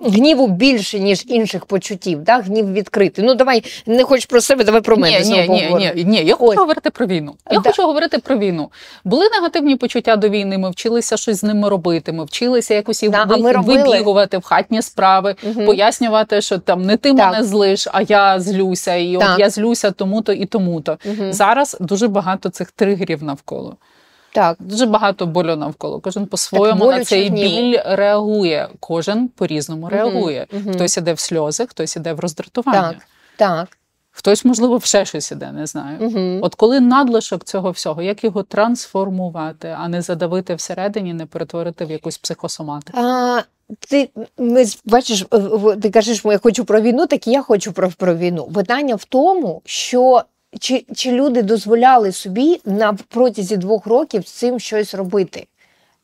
гніву більше, ніж інших почуттів, да? гнів відкритий. Ну, давай, не хочеш про себе, давай про мене. Ні, знову ні, ні, ні, ні, я хочу Ось. говорити про війну. Я Да. хочу говорити про війну. Були негативні почуття до війни. Ми вчилися щось з ними робити. Ми вчилися якось їх Да, ви- вибігувати в хатні справи, Мгм. пояснювати, що там не ти Так. мене злиш, а я злюся, і Так. от я злюся тому-то і тому-то. Мгм. Зараз дуже багато цих тригерів навколо. Так. Дуже багато болю навколо. Кожен по-своєму болю на цей біль реагує. Кожен по-різному реагує. мгм. Хтось іде в сльози, хтось іде в роздратування. Так, так. Хтось, можливо, в ще щось іде, не знаю. Угу. От коли надлишок цього всього, як його трансформувати, а не задавити всередині, не перетворити в якусь психосоматику? А, ти ми бачиш, ти кажеш, я хочу про війну, так і я хочу про, про війну. Питання в тому, що чи, чи люди дозволяли собі на протязі двох років з цим щось робити.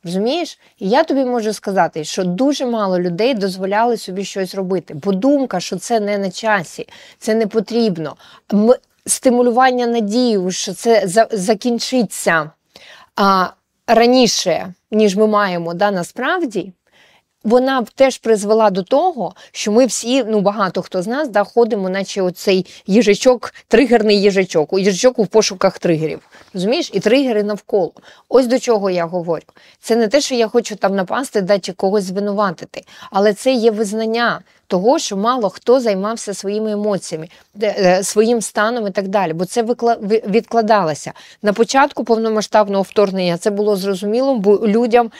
Розумієш? І я тобі можу сказати, що дуже мало людей дозволяли собі щось робити, бо думка, що це не на часі, це не потрібно. М- стимулювання надію, що це за- закінчиться а, раніше, ніж ми маємо да, насправді, вона теж призвела до того, що ми всі, ну багато хто з нас, да, ходимо, наче оцей їжачок, тригерний їжачок, у їжачок у пошуках тригерів. Розумієш? І тригери навколо. Ось до чого я говорю. Це не те, що я хочу там напасти, да, чи когось звинуватити, але це є визнання того, що мало хто займався своїми емоціями, е, своїм станом і так далі. Бо це відкладалося. На початку повномасштабного вторгнення це було зрозуміло, бо людям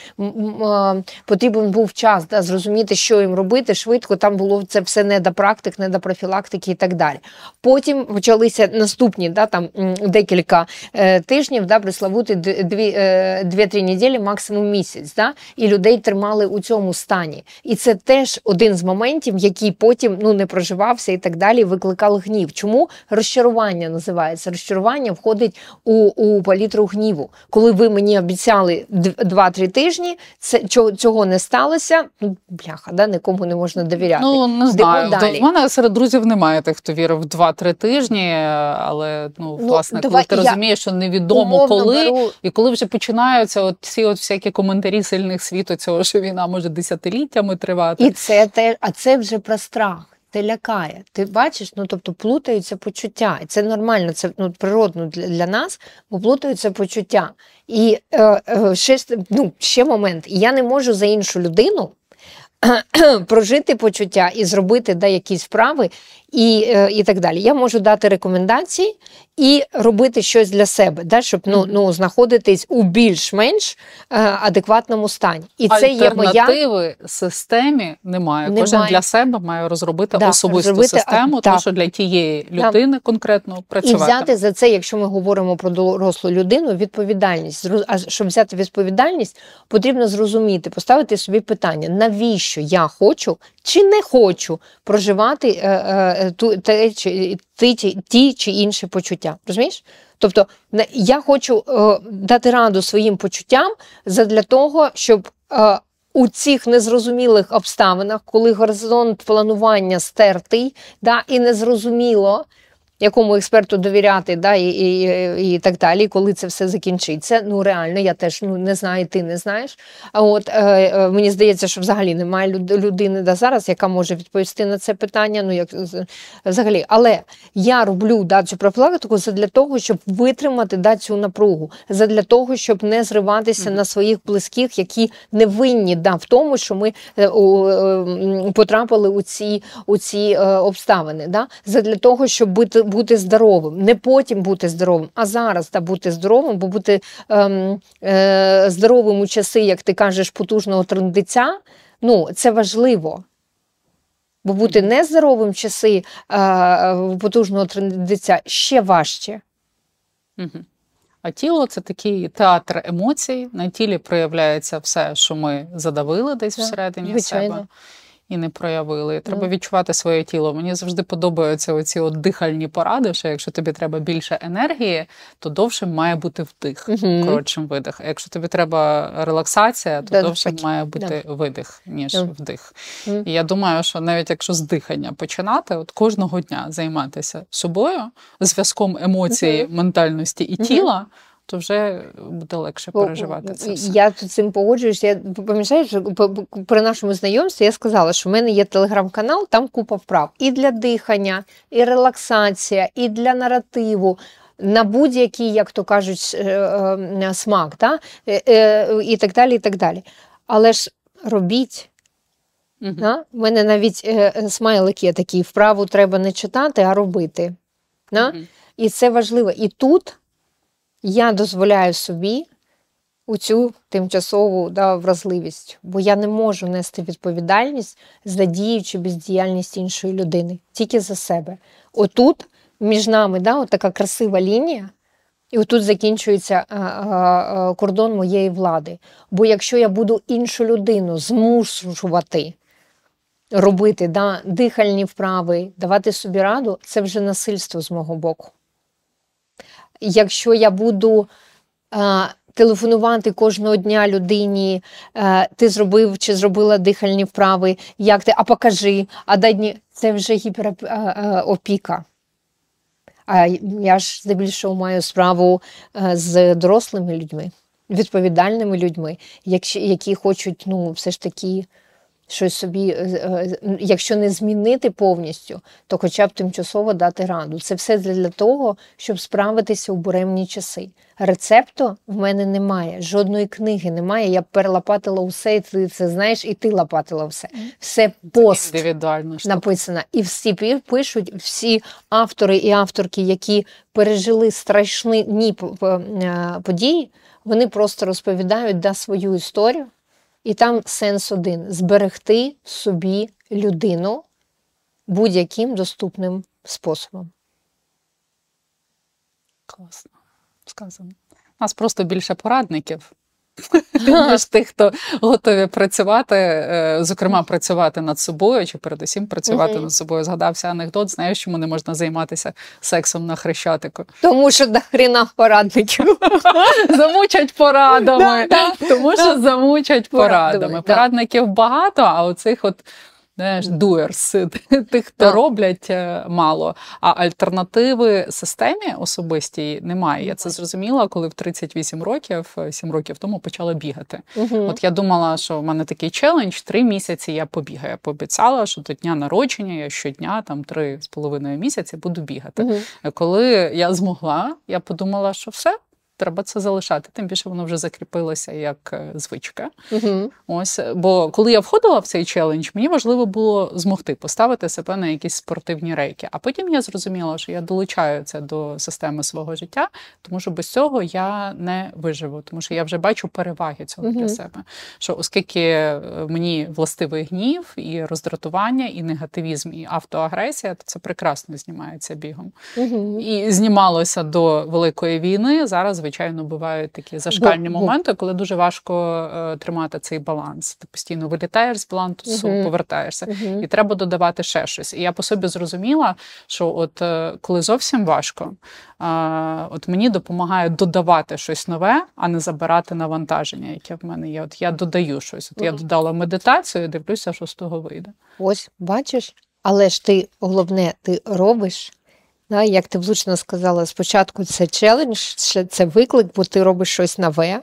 потрібен був час да, зрозуміти, що їм робити швидко. Там було це все не до практик, не до профілактики і так далі. Потім почалися наступні да, там, декілька е, тижнів, да, приславути е, дві-три неділі, максимум місяць. Да, і людей тримали у цьому стані. І це теж один з моментів, який потім ну, не проживався і так далі, викликав гнів. Чому розчарування називається? Розчарування входить у, у палітру гніву. Коли ви мені обіцяли д- два-три тижні, це цього, не сталося. Ну, бляха, да, нікому не можна довіряти. Ну не знаю. далі. В мене серед друзів немає тих, хто вірив в 2-3 тижні, але ну, Ну, власне, давай коли ти розумієш, що невідомо коли, беру- і коли вже починаються от ці от всякі коментарі сильних світу, цього що війна може десятиліттями тривати. І це те, а це вже про страх. Ти лякає. Ти бачиш, ну тобто плутаються почуття. І це нормально, це ну, природно для, для нас, бо плутаються почуття. І е, е, ще, ну, ще момент. Я не можу за іншу людину прожити почуття і зробити да, якісь вправи і, е, і так далі. Я можу дати рекомендації і робити щось для себе, да, щоб ну, ну, знаходитись у більш-менш е, адекватному стані. І це є моя Альтернативи системі немає. Кожен для себе має розробити Да, особисту розробити, систему, так. тому що для тієї Да. людини конкретно І взяти за це, якщо ми говоримо про дорослу людину, відповідальність. А щоб взяти відповідальність, потрібно зрозуміти, поставити собі питання, навіщо я хочу чи не хочу проживати е, ту, те, чи, ті, чи інші почуття. Розумієш? Тобто я хочу е, дати раду своїм почуттям задля того, щоб. Е, у цих незрозумілих обставинах, коли горизонт планування стертий, да, і незрозуміло, якому експерту довіряти, да, і і, і так далі, коли це все закінчиться. Ну реально, я теж ну не знаю, ти не знаєш. А от е, е, мені здається, що взагалі немає людини да, зараз, яка може відповісти на це питання. Ну як взагалі, але я роблю да, цю профілактику для того, щоб витримати да, цю напругу, для того, щоб не зриватися mm-hmm. на своїх близьких, які не винні да, в тому, що ми е, е, потрапили у ці у ці е, обставини. Да, для того, щоб бути бути здоровим, не потім бути здоровим, а зараз та бути здоровим, бо бути ем, е, здоровим у часи, як ти кажеш, потужного трендиця, ну це важливо. Бо бути нездоровим в часи е, потужного трендиця ще важче. Угу. А тіло це такий театр емоцій. На тілі проявляється все, що ми задавили десь всередині Звичайно. себе і не проявили. Треба відчувати своє тіло. Мені завжди подобаються оці от дихальні поради. Що якщо тобі треба більше енергії, то довше має бути вдих, uh коротшим видих. А якщо тобі треба релаксація, то да, довше має бути да. видих, ніж да. вдих. uh І я думаю, що навіть якщо з дихання починати, от кожного дня займатися собою, зв'язком емоції, uh ментальності і тіла то вже буде легше переживати це. все. Я тут цим погоджуюсь. Я пам'ятаю, що при нашому знайомстві я сказала, що в мене є телеграм-канал, там купа вправ і для дихання, і релаксація, і для наративу. На будь-який, як то кажуть, е, е, смак, та? Е, і так далі. і так далі. Але ж робіть. У uh мене навіть смайлик є такий: вправу треба не читати, а робити. uh І це важливо. І тут я дозволяю собі у цю тимчасову да, вразливість, бо я не можу нести відповідальність за дію чи бездіяльність іншої людини, тільки за себе. Отут між нами да, така красива лінія. І отут закінчується а, а, кордон моєї влади. Бо якщо я буду іншу людину змушувати робити да, дихальні вправи, давати собі раду, це вже насильство з мого боку якщо я буду а, телефонувати кожного дня людині, а, ти зробив чи зробила дихальні вправи, як ти, а покажи, а дай дні, це вже гіперопіка. А я ж здебільшого маю справу з дорослими людьми, відповідальними людьми, які хочуть ну, все ж таки щось собі, е, е, якщо не змінити повністю, то хоча б тимчасово дати раду. Це все для того, щоб справитися у буремні часи. Рецепту в мене немає, жодної книги немає. Я перелопатила усе, і ти це знаєш, і ти лопатила все. Все пост написано. І всі пишуть, всі автори і авторки, які пережили страшні е, події, вони просто розповідають да, свою історію. І там сенс один зберегти собі людину будь-яким доступним способом. Класно сказано. У нас просто більше порадників ніж тих, хто готові працювати, е, зокрема, працювати над собою, чи передусім працювати над собою. Згадався анекдот, знаєш, чому не можна займатися сексом на хрещатику. Тому що до хріна порадників. Замучать порадами. Тому що замучать порадами. Порадників багато, а оцих от знаєш, doers, тих, хто роблять е, мало. А альтернативи системі особистій немає. Я це зрозуміла, коли в 38 років, 7 років тому почала бігати. Угу. От я думала, що в мене такий челендж, три місяці я побігаю. Я пообіцяла, що до дня народження я щодня, там три з половиною місяці, буду бігати. Угу. Коли я змогла, я подумала, що все треба це залишати. Тим більше воно вже закріпилося як е, звичка. Угу. Ось, бо коли я входила в цей челендж, мені важливо було змогти поставити себе на якісь спортивні рейки. А потім я зрозуміла, що я долучаю це до системи свого життя, тому що без цього я не виживу, тому що я вже бачу переваги цього угу. для себе. Що оскільки е, мені властивий гнів і роздратування, і негативізм, і автоагресія, то це прекрасно знімається бігом. Угу. І знімалося до великої війни. Зараз звичайно, бувають такі зашкальні бо, моменти, коли дуже важко е, тримати цей баланс. Ти постійно вилітаєш з балансу, угу. повертаєшся, угу. і треба додавати ще щось. І я по собі зрозуміла, що от е, коли зовсім важко, е, от мені допомагає додавати щось нове, а не забирати навантаження, яке в мене є. От я додаю щось. От угу. я додала медитацію, дивлюся, що з того вийде. Ось бачиш, але ж ти головне, ти робиш Да, як ти влучно сказала, спочатку це челендж, це виклик, бо ти робиш щось нове.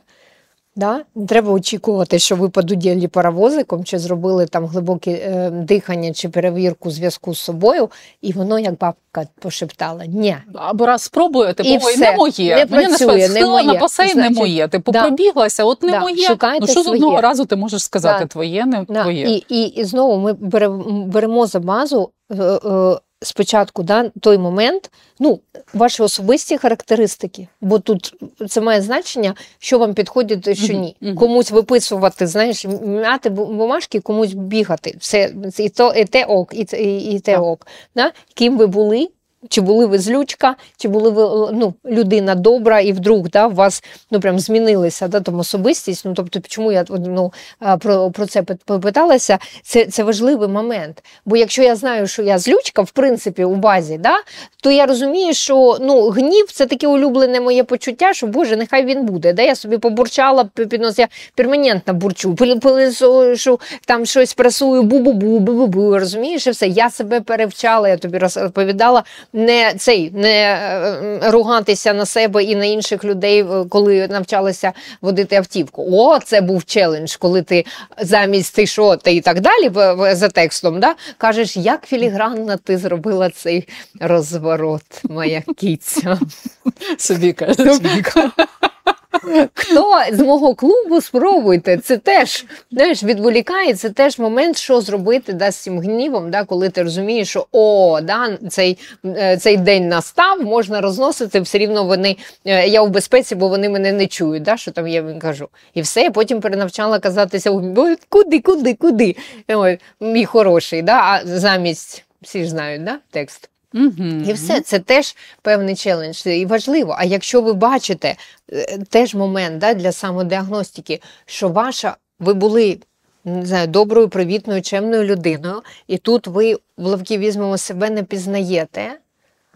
Да? Не треба очікувати, що ви подуділи паровозиком, чи зробили там глибоке е, дихання чи перевірку зв'язку з собою, і воно, як бабка пошептала, ні. Або раз спробує, типу, І все. не моє. Не Мені працює, не не на басейн, не моє. Типу, да. пробіглася, от не Да. моє. Шукайте ну що з одного разу ти можеш сказати, Да. твоє, не Да. твоє. І, і, і знову ми беремо, беремо за базу е, е, спочатку да, той момент, ну, ваші особисті характеристики, бо тут це має значення, що вам підходить, а що ні. Комусь виписувати, знаєш, м'яти бумажки, комусь бігати. Все і то, і те ок, і, і, і те ок. Да? Ким ви були? Чи були ви злючка, чи були ви ну, людина добра, і вдруг да, у вас ну, прям змінилися да, там, особистість. Ну, тобто, чому я ну, про, про це пит- попиталася? Це, це важливий момент. Бо якщо я знаю, що я злючка, в принципі, у базі, да, то я розумію, що ну, гнів це таке улюблене моє почуття, що Боже, нехай він буде. Да? Я собі побурчала, піднос, я перманентно бурчу, пилисошу, там щось пресую, бу-бу-бу, бу-бу-бу, розумієш, і все. Я себе перевчала, я тобі розповідала, не цей, не е, ругатися на себе і на інших людей, е, коли навчалася водити автівку. О, це був челендж, коли ти замість ти що, ти і так далі за текстом, да, кажеш, як філігранно ти зробила цей розворот, моя кіця. Собі каже. Хто з мого клубу спробуйте, це теж знаєш, відволікає, це теж момент, що зробити да, з цим гнівом, да, коли ти розумієш, що о, да, цей, е, цей день настав, можна розносити, все рівно вони, е, я в безпеці, бо вони мене не чують, да, що там я їм кажу. І все, я потім перенавчала казатися, «Ой, куди, куди, куди? Мій хороший, да, а замість, всі ж знають, да, текст. Мгм. І все, це теж певний челендж і важливо. А якщо ви бачите е, теж момент да, для самодіагностики, що ваша ви були не знаю, доброю, привітною, чемною людиною, і тут ви в лавки візьмемо себе не пізнаєте.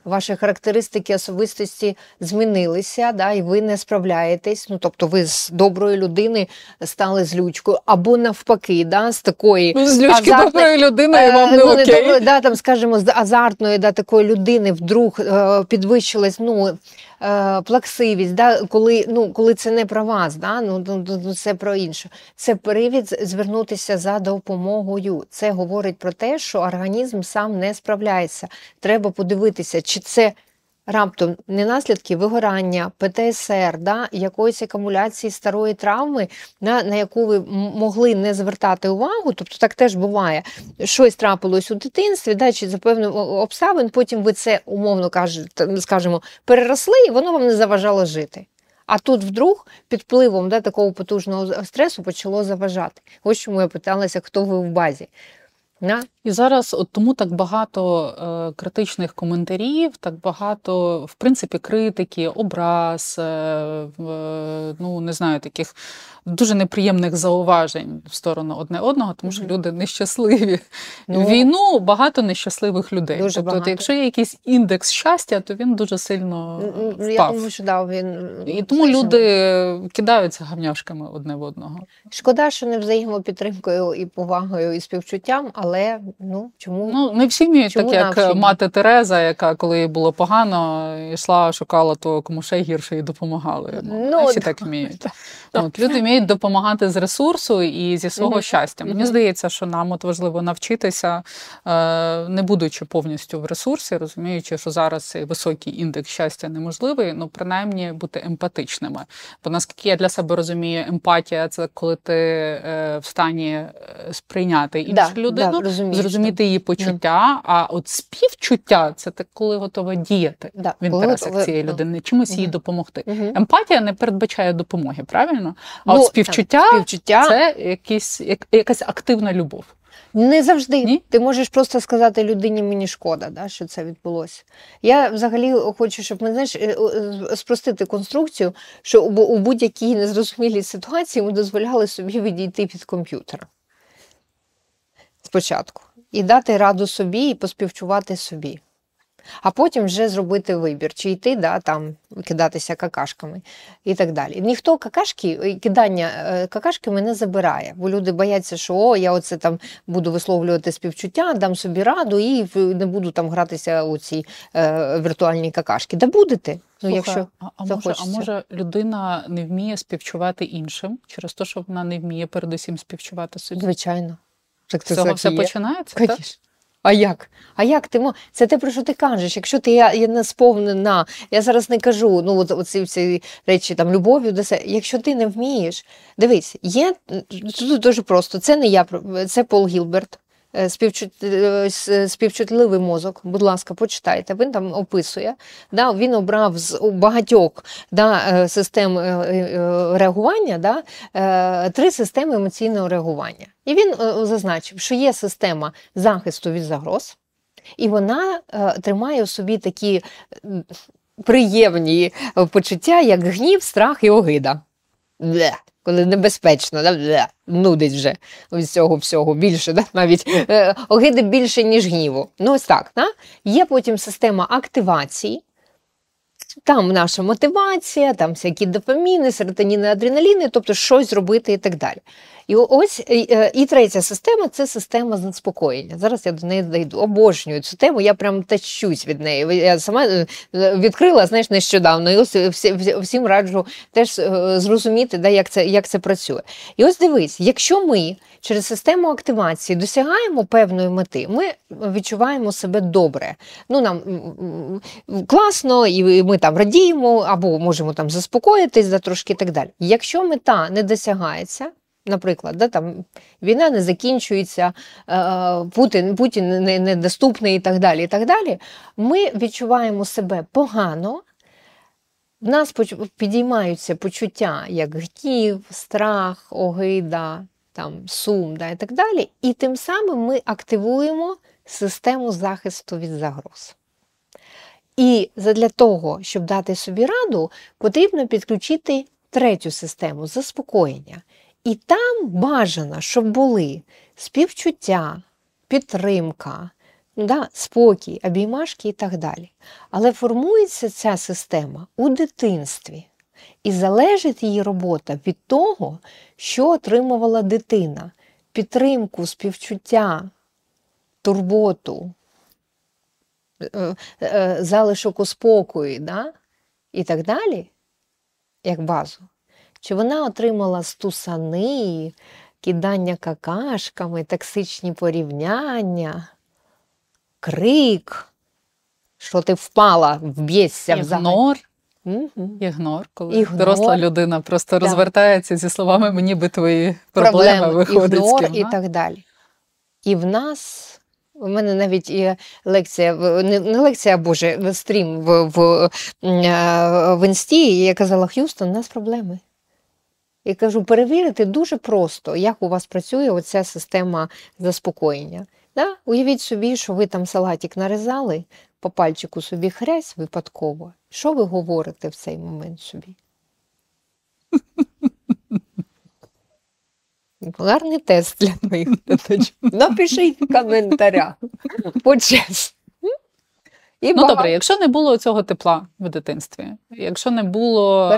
Ваші характеристики особистості змінилися, да, і ви не справляєтесь. Ну, тобто, ви з доброї людини стали злючкою, або навпаки, да, з такої Ну, З азартної- доброї людини і вам не Е, ну, окей. добре, да, там, скажімо, з азартної да, такої людини вдруг е, підвищилась ну, е, плаксивість, да, коли, ну, коли це не про вас, да, ну, ну, ну, ну, це про інше. Це привід звернутися за допомогою. Це говорить про те, що організм сам не справляється. Треба подивитися, чи це. Раптом не наслідки вигорання, ПТСР, да, якоїсь акумуляції старої травми, на, на яку ви могли не звертати увагу, тобто так теж буває. Щось трапилось у дитинстві, да, чи за певних обставин, потім ви це умовно кажете, скажімо, переросли, і воно вам не заважало жити. А тут вдруг під впливом да, такого потужного стресу почало заважати. Ось чому я питалася, хто ви в базі. Да? І зараз от тому так багато е, критичних коментарів, так багато, в принципі, критики, образ, е, в- ну не знаю, таких дуже неприємних зауважень в сторону одне одного, тому що люди нещасливі. Ну, війну багато нещасливих людей. Дуже тобто, багато. якщо є якийсь індекс щастя, то він дуже сильно м, Я впав. думаю, що да, він І тому знаєш, люди кидаються гавняшками одне в одного. Шкода, що не взаємопідтримкою і повагою і співчуттям, але ну чому Ну, не всі вміють так, як навчені? мати Тереза, яка, коли їй було погано, йшла, шукала того, кому ще гірше і допомагали. Ну, Ну, всі так вміють. От, люди вміють допомагати з ресурсу і зі свого Мгм. щастя. Мені Мгм. здається, що нам от важливо навчитися, е, не будучи повністю в ресурсі, розуміючи, що зараз цей високий індекс щастя неможливий, ну принаймні бути емпатичними. Бо наскільки я для себе розумію, емпатія це коли ти е, в стані е, сприйняти іншу Да, людину, да, розумію, зрозуміти її почуття. А от співчуття це те, коли готова діяти Да, в інтересах готова- цієї людини, чимось їй допомогти. Емпатія не передбачає допомоги, правильно? А Ну, от співчуття так, співчуття це якісь, як, якась активна любов. Не завжди. Ні? Ти можеш просто сказати людині, мені шкода, да, що це відбулося. Я взагалі хочу, щоб ми знаєш, е, спростити конструкцію, що у у будь-якій незрозумілій ситуації ми дозволяли собі відійти від комп'ютера спочатку. І дати раду собі, і поспівчувати собі. А потім вже зробити вибір, чи йти да, там кидатися какашками і так далі. Ніхто какашки, кидання е, какашками не забирає, бо люди бояться, що о, я оце там буду висловлювати співчуття, дам собі раду і не буду там гратися у ці е, віртуальні какашки. Да будете. Ну, Слухай, якщо а, а, може, а може людина не вміє співчувати іншим через те, що вона не вміє передусім співчувати собі? Звичайно. Так З цього все є. починається? Конечно. Так? А як? А як ти Це те, про що ти кажеш? Якщо ти я, я не сповнена, я зараз не кажу, ну от оці всі речі там любов'ю до себе. Якщо ти не вмієш, дивись, є тут дуже просто. Це не я, це Пол Гілберт. Е, е, співчутливий мозок, будь ласка, почитайте, він там описує. Да, Він обрав з багатьох да, е, систем реагування да, три системи емоційного реагування. І він зазначив, що є система захисту від загроз, і вона тримає у собі такі приємні почуття, як гнів, страх і огида. Коли небезпечно, да? нудить вже від цього всього більше, да? навіть е, огиди більше, ніж гніву. Ну, ось так. Да? Є потім система активації. Там наша мотивація, там всякі допаміни, серотоніни, адреналіни, тобто щось зробити і так далі. І ось е, і третя система це система заспокоєння. Зараз я до неї дійду. Обожнюю цю тему, я прям тащусь від неї. Я сама е, відкрила знаєш, нещодавно, і ось всім раджу теж е, зрозуміти, да, як це як це працює. І ось дивись, якщо ми через систему активації досягаємо певної мети, ми відчуваємо себе добре. Ну, Нам класно, і ми там радіємо, або можемо там заспокоїтись за трошки і так далі. Якщо мета не досягається, Наприклад, да, там війна не закінчується, е, Путін Путін недоступний і так далі. і так далі, Ми відчуваємо себе погано, в нас підіймаються почуття, як гнів, страх, огида, там, сум да, і так далі. І тим самим ми активуємо систему захисту від загроз. І для того, щоб дати собі раду, потрібно підключити третю систему заспокоєння. І там бажано, щоб були співчуття, підтримка, да, спокій, обіймашки і так далі. Але формується ця система у дитинстві. І залежить її робота від того, що отримувала дитина: підтримку, співчуття, турботу, е, е, залишок у спокої да? і так далі, як базу. Чи вона отримала стусани, кидання какашками, токсичні порівняння, крик, що ти впала, вб'єшся Ігнор. Угу. Ігнор, коли Ігнор. доросла людина просто да. розвертається зі словами мені би твої проблеми, проблеми виходить. Ігнор і так далі. І в нас. У мене навіть є лекція, не, не лекція, а боже, стрім в в, в інсті, і я казала, Х'юстон, у нас проблеми. І кажу, перевірити дуже просто, як у вас працює оця система заспокоєння. Да? Уявіть собі, що ви там салатик нарізали, по пальчику собі хрязь випадково. Що ви говорите в цей момент собі? Гарний тест для моїх глядачів. Напишіть в коментарях. Почесно. І Ну добре, якщо не було цього тепла в дитинстві, якщо не було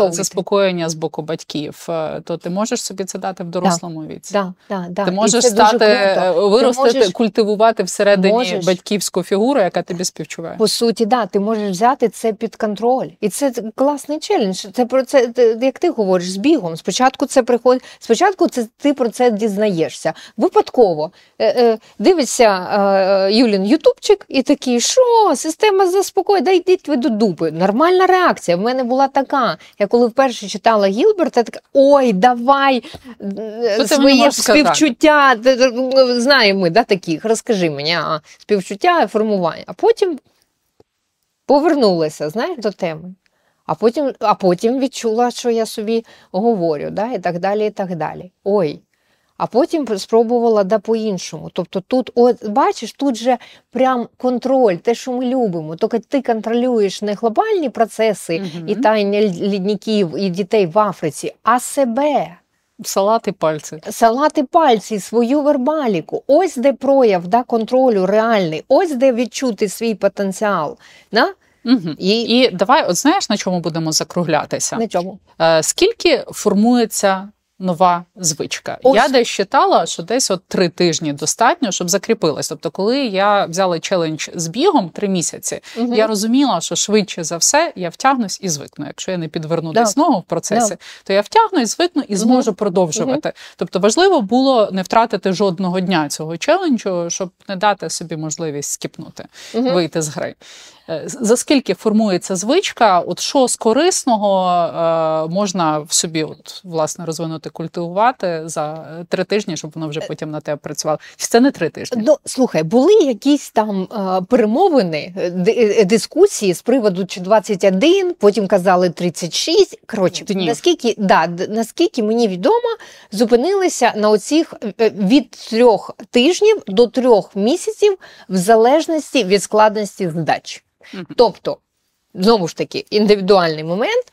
е, заспокоєння з боку батьків, е, то ти можеш собі це дати в дорослому да. віці. Да, да, да. Ти можеш стати е, виростити, можеш... культивувати всередині можеш... батьківську фігуру, яка тобі співчуває. По суті, да, ти можеш взяти це під контроль, і це класний челендж. Це про це як ти говориш з бігом. Спочатку це приходить. Спочатку це ти про це дізнаєшся. Випадково дивишся Юлін Ютубчик і такий, що система заспокоює, да йдіть ви до дупи. Нормальна реакція. В мене була така. Я коли вперше читала Гілберта, така ой, давай Що своє співчуття. Знаємо ми да, таких, розкажи мені, а, співчуття, формування. А потім повернулася, знаєш, до теми. А потім а потім відчула, що я собі говорю, да, і так далі. і так далі. Ой, а потім спробувала да по-іншому. Тобто, тут, от бачиш, тут же прям контроль, те, що ми любимо. Тільки ти контролюєш не глобальні процеси угу. і таяння лідників і дітей в Африці, а себе. Салати пальці. Салати пальці, свою вербаліку. Ось де прояв да, контролю реальний, ось де відчути свій потенціал. Да? Угу. І, І давай, от знаєш, на чому будемо закруглятися? на чому? Е, скільки формується нова звичка? Ось. Я десь читала, що десь от три тижні достатньо, щоб закріпилась. Тобто, коли я взяла челендж з бігом три місяці, Мгм. я розуміла, що швидше за все я втягнусь і звикну. Якщо я не підверну Да. десь ногу в процесі, то я втягнусь, звикну і зможу продовжувати. Тобто важливо було не втратити жодного дня цього челенджу, щоб не дати собі можливість скіпнути, вийти з гри. Е, За скільки формується звичка? От що з корисного е, можна в собі от, власне розвинути, культивувати за е, три тижні, щоб воно вже потім на тебе працювало? Чи це не три тижні? Ну, слухай, були якісь там перемовини, ди- дискусії з приводу чи 21, потім казали 36. Коротше, Днів. наскільки, да, наскільки мені відомо, зупинилися на оцих від трьох тижнів до трьох місяців в залежності від складності задач. Тобто, знову ж таки, індивідуальний момент.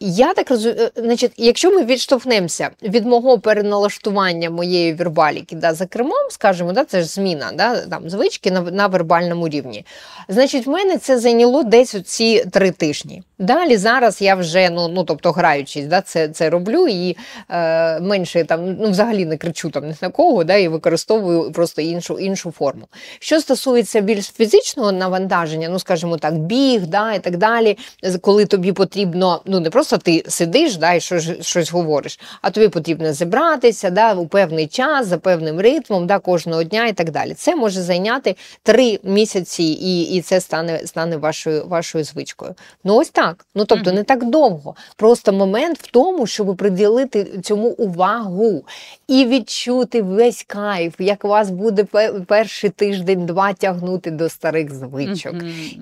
Я так розумію, значить, якщо ми відштовхнемося від мого переналаштування моєї вербаліки да, за кермом, скажімо, да, це ж зміна да, там, звички на, на вербальному рівні. Значить, в мене це зайняло десь ці три тижні. Далі зараз я вже ну, ну тобто граючись, да, це, це роблю і е, менше там, ну взагалі не кричу там ні на кого, да, і використовую просто іншу, іншу форму. Що стосується більш фізичного навантаження, ну скажімо так, біг, да, і так далі, коли тобі потрібно, ну не просто ти сидиш да, і щось, щось говориш, а тобі потрібно зібратися да, у певний час, за певним ритмом, да, кожного дня і так далі. Це може зайняти три місяці, і, і це стане, стане вашою, вашою звичкою. Ну ось так. Ну тобто не так довго. Просто момент в тому, щоб приділити цьому увагу і відчути весь кайф, як вас буде перший тиждень-два тягнути до старих звичок.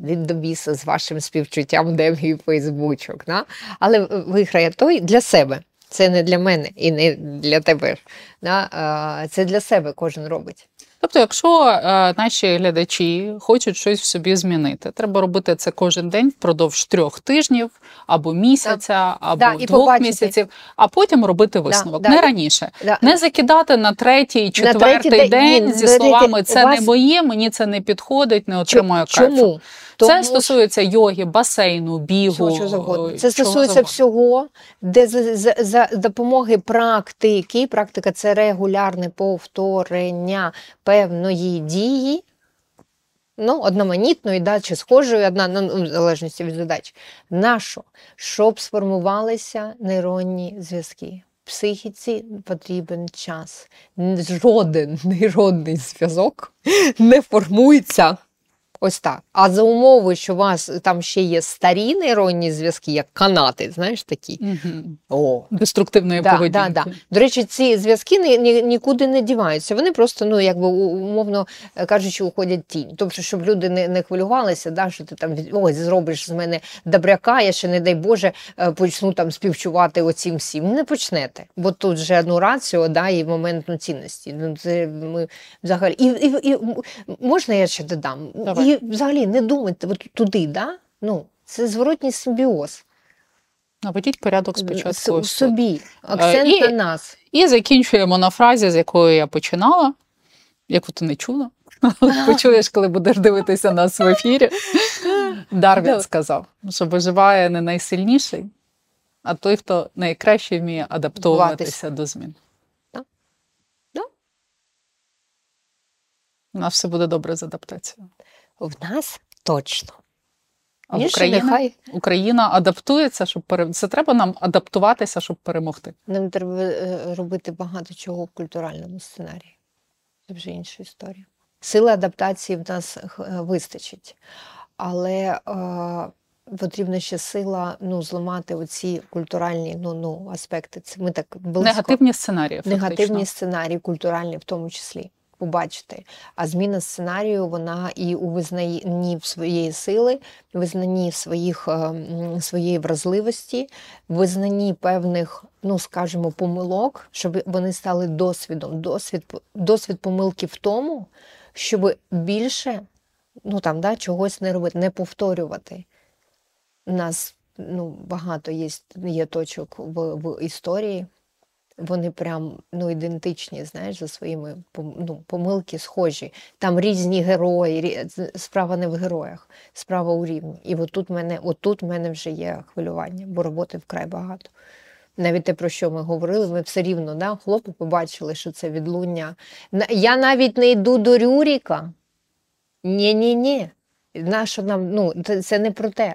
Від до біса з вашим співчуттям, де мій фейсбучок. Да? Але виграє той для себе. Це не для мене і не для тебе. Да? Це для себе кожен робить. Тобто, якщо е, наші глядачі хочуть щось в собі змінити, треба робити це кожен день впродовж трьох тижнів або місяця, або Да, двох побачити. місяців, а потім робити висновок. да. Не раніше. Да. Не закидати на третій, четвертий третій день. день Ні, зі словами це вас- не моє, мені це не підходить, не отримаю кайфу. Чому? Це стосується йоги, басейну, бігу. Всього, чого завгодно. е, Це чого стосується завгодно. всього, де за, за, за допомоги практики. Практика це регулярне повторення певної дії. Ну, одноманітної, да, чи схожої одна, ну, в залежності від задач. Нащо? Щоб сформувалися нейронні зв'язки. Психіці потрібен час. Жоден нейронний зв'язок не формується Ось так. А за умови, що у вас там ще є старі нейронні зв'язки, як канати, знаєш такі. О. деструктивної Да, поведінки. да, да. До речі, ці зв'язки ні, ні, нікуди не діваються. Вони просто, ну якби умовно е, кажучи, уходять тінь. Тобто, щоб люди не, не хвилювалися, да, що ти там ой, зробиш з мене добряка, я ще, не дай Боже, е, почну там співчувати оцім всім. Не почнете, бо тут же ну, раціо, да, і моментну цінності. Ну, це ми взагалі. І, і, і можна я ще додам? Давай. І взагалі не думайте от туди, да? ну, це зворотній симбіоз. Наведіть порядок спочатку. В собі. Акцент і- на нас. І закінчуємо на фразі, з якої я починала, яку ти не чула. Почуєш, коли будеш дивитися нас в ефірі. Дарвін сказав, що виживає не найсильніший, а той, хто найкраще вміє адаптовуватися до змін. У нас все буде добре з адаптацією. В нас точно. А Україна, нехай Україна адаптується, щоб пере... Це треба нам адаптуватися, щоб перемогти. нам треба е, робити багато чого в культуральному сценарії. Це вже інша історія. Сили адаптації в нас е, вистачить, але е, потрібна ще сила ну, зламати оці культуральні ну, ну, аспекти. Це ми так близько. Негативні сценарії. Фактично. негативні сценарії, культуральні в тому числі. Побачити. А зміна сценарію вона і у визнанні в своєї сили, визнанні своїх, е, своєї вразливості, визнанні певних, ну скажімо, помилок, щоб вони стали досвідом. Досвід, досвід помилки в тому, щоб більше ну, там, да, чогось не робити, не повторювати. Нас ну, багато є, є точок в, в історії, Вони прям ну, ідентичні, знаєш, за своїми ну, помилки схожі. Там різні герої. Справа не в героях, справа у рівні. І отут мене, отут мене вже є хвилювання, бо роботи вкрай багато. Навіть те, про що ми говорили, ми все рівно, да, хлопці побачили, що це відлуння. Я навіть не йду до Рюріка. Ні-ні-ні. Нащо нам, ну, це не про те.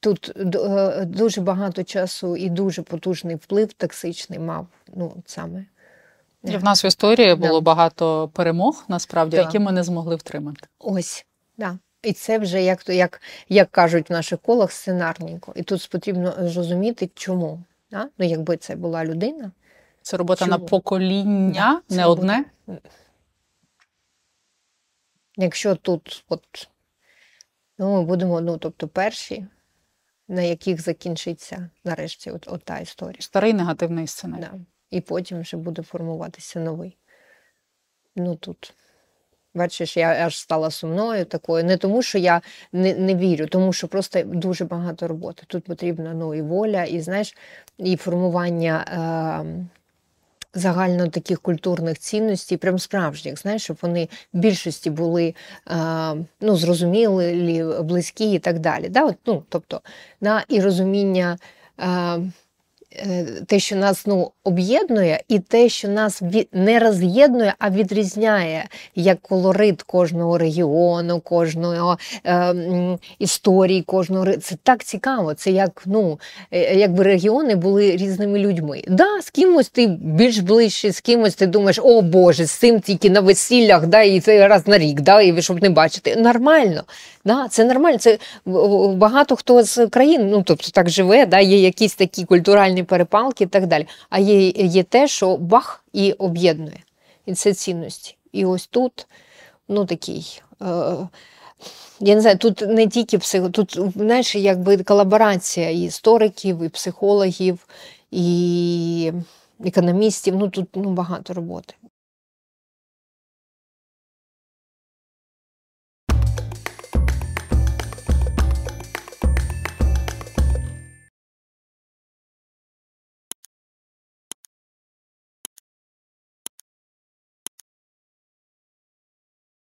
Тут е, дуже багато часу і дуже потужний вплив токсичний мав. Ну, саме. І в нас в історії було Да. багато перемог, насправді, Да. які ми не змогли втримати. Ось, да. І це вже, як, то- як, як кажуть в наших колах, сценарненько. І тут потрібно зрозуміти, чому. Да? Ну, якби це була людина, Це робота на покоління, Да, не робота. одне. Якщо тут, от, ну, ми будемо, ну, тобто, перші, на яких закінчиться нарешті от, от та історія. Старий негативний сценарій. Да. І потім вже буде формуватися новий. Ну тут. Бачиш, я аж стала сумною такою. Не тому, що я не, не вірю, тому що просто дуже багато роботи. Тут потрібна ну, і воля, і знаєш, і формування е, загально таких культурних цінностей, прям справжніх, знаєш, щоб вони в більшості були е, ну, зрозумілі, близькі і так далі. Да? От, ну, тобто, да? і розуміння. Е, те, що нас ну, об'єднує, і те, що нас не роз'єднує, а відрізняє як колорит кожного регіону, кожного е, історії, кожного це так цікаво. Це як ну, е, якби регіони були різними людьми. Да, з кимось ти більш ближче, з кимось ти думаєш, о Боже, з цим тільки на весіллях, да, і це раз на рік, да, і щоб не бачити. Нормально. Да, це нормально. Це багато хто з країн, ну тобто так живе, да, є якісь такі культуральні перепалки і так далі. А є, є те, що бах і об'єднує. І це цінності. І ось тут, ну такий. Е, я не знаю, тут не тільки психо, тут, знаєш, якби колаборація і істориків, і психологів, і економістів. Ну тут ну, багато роботи.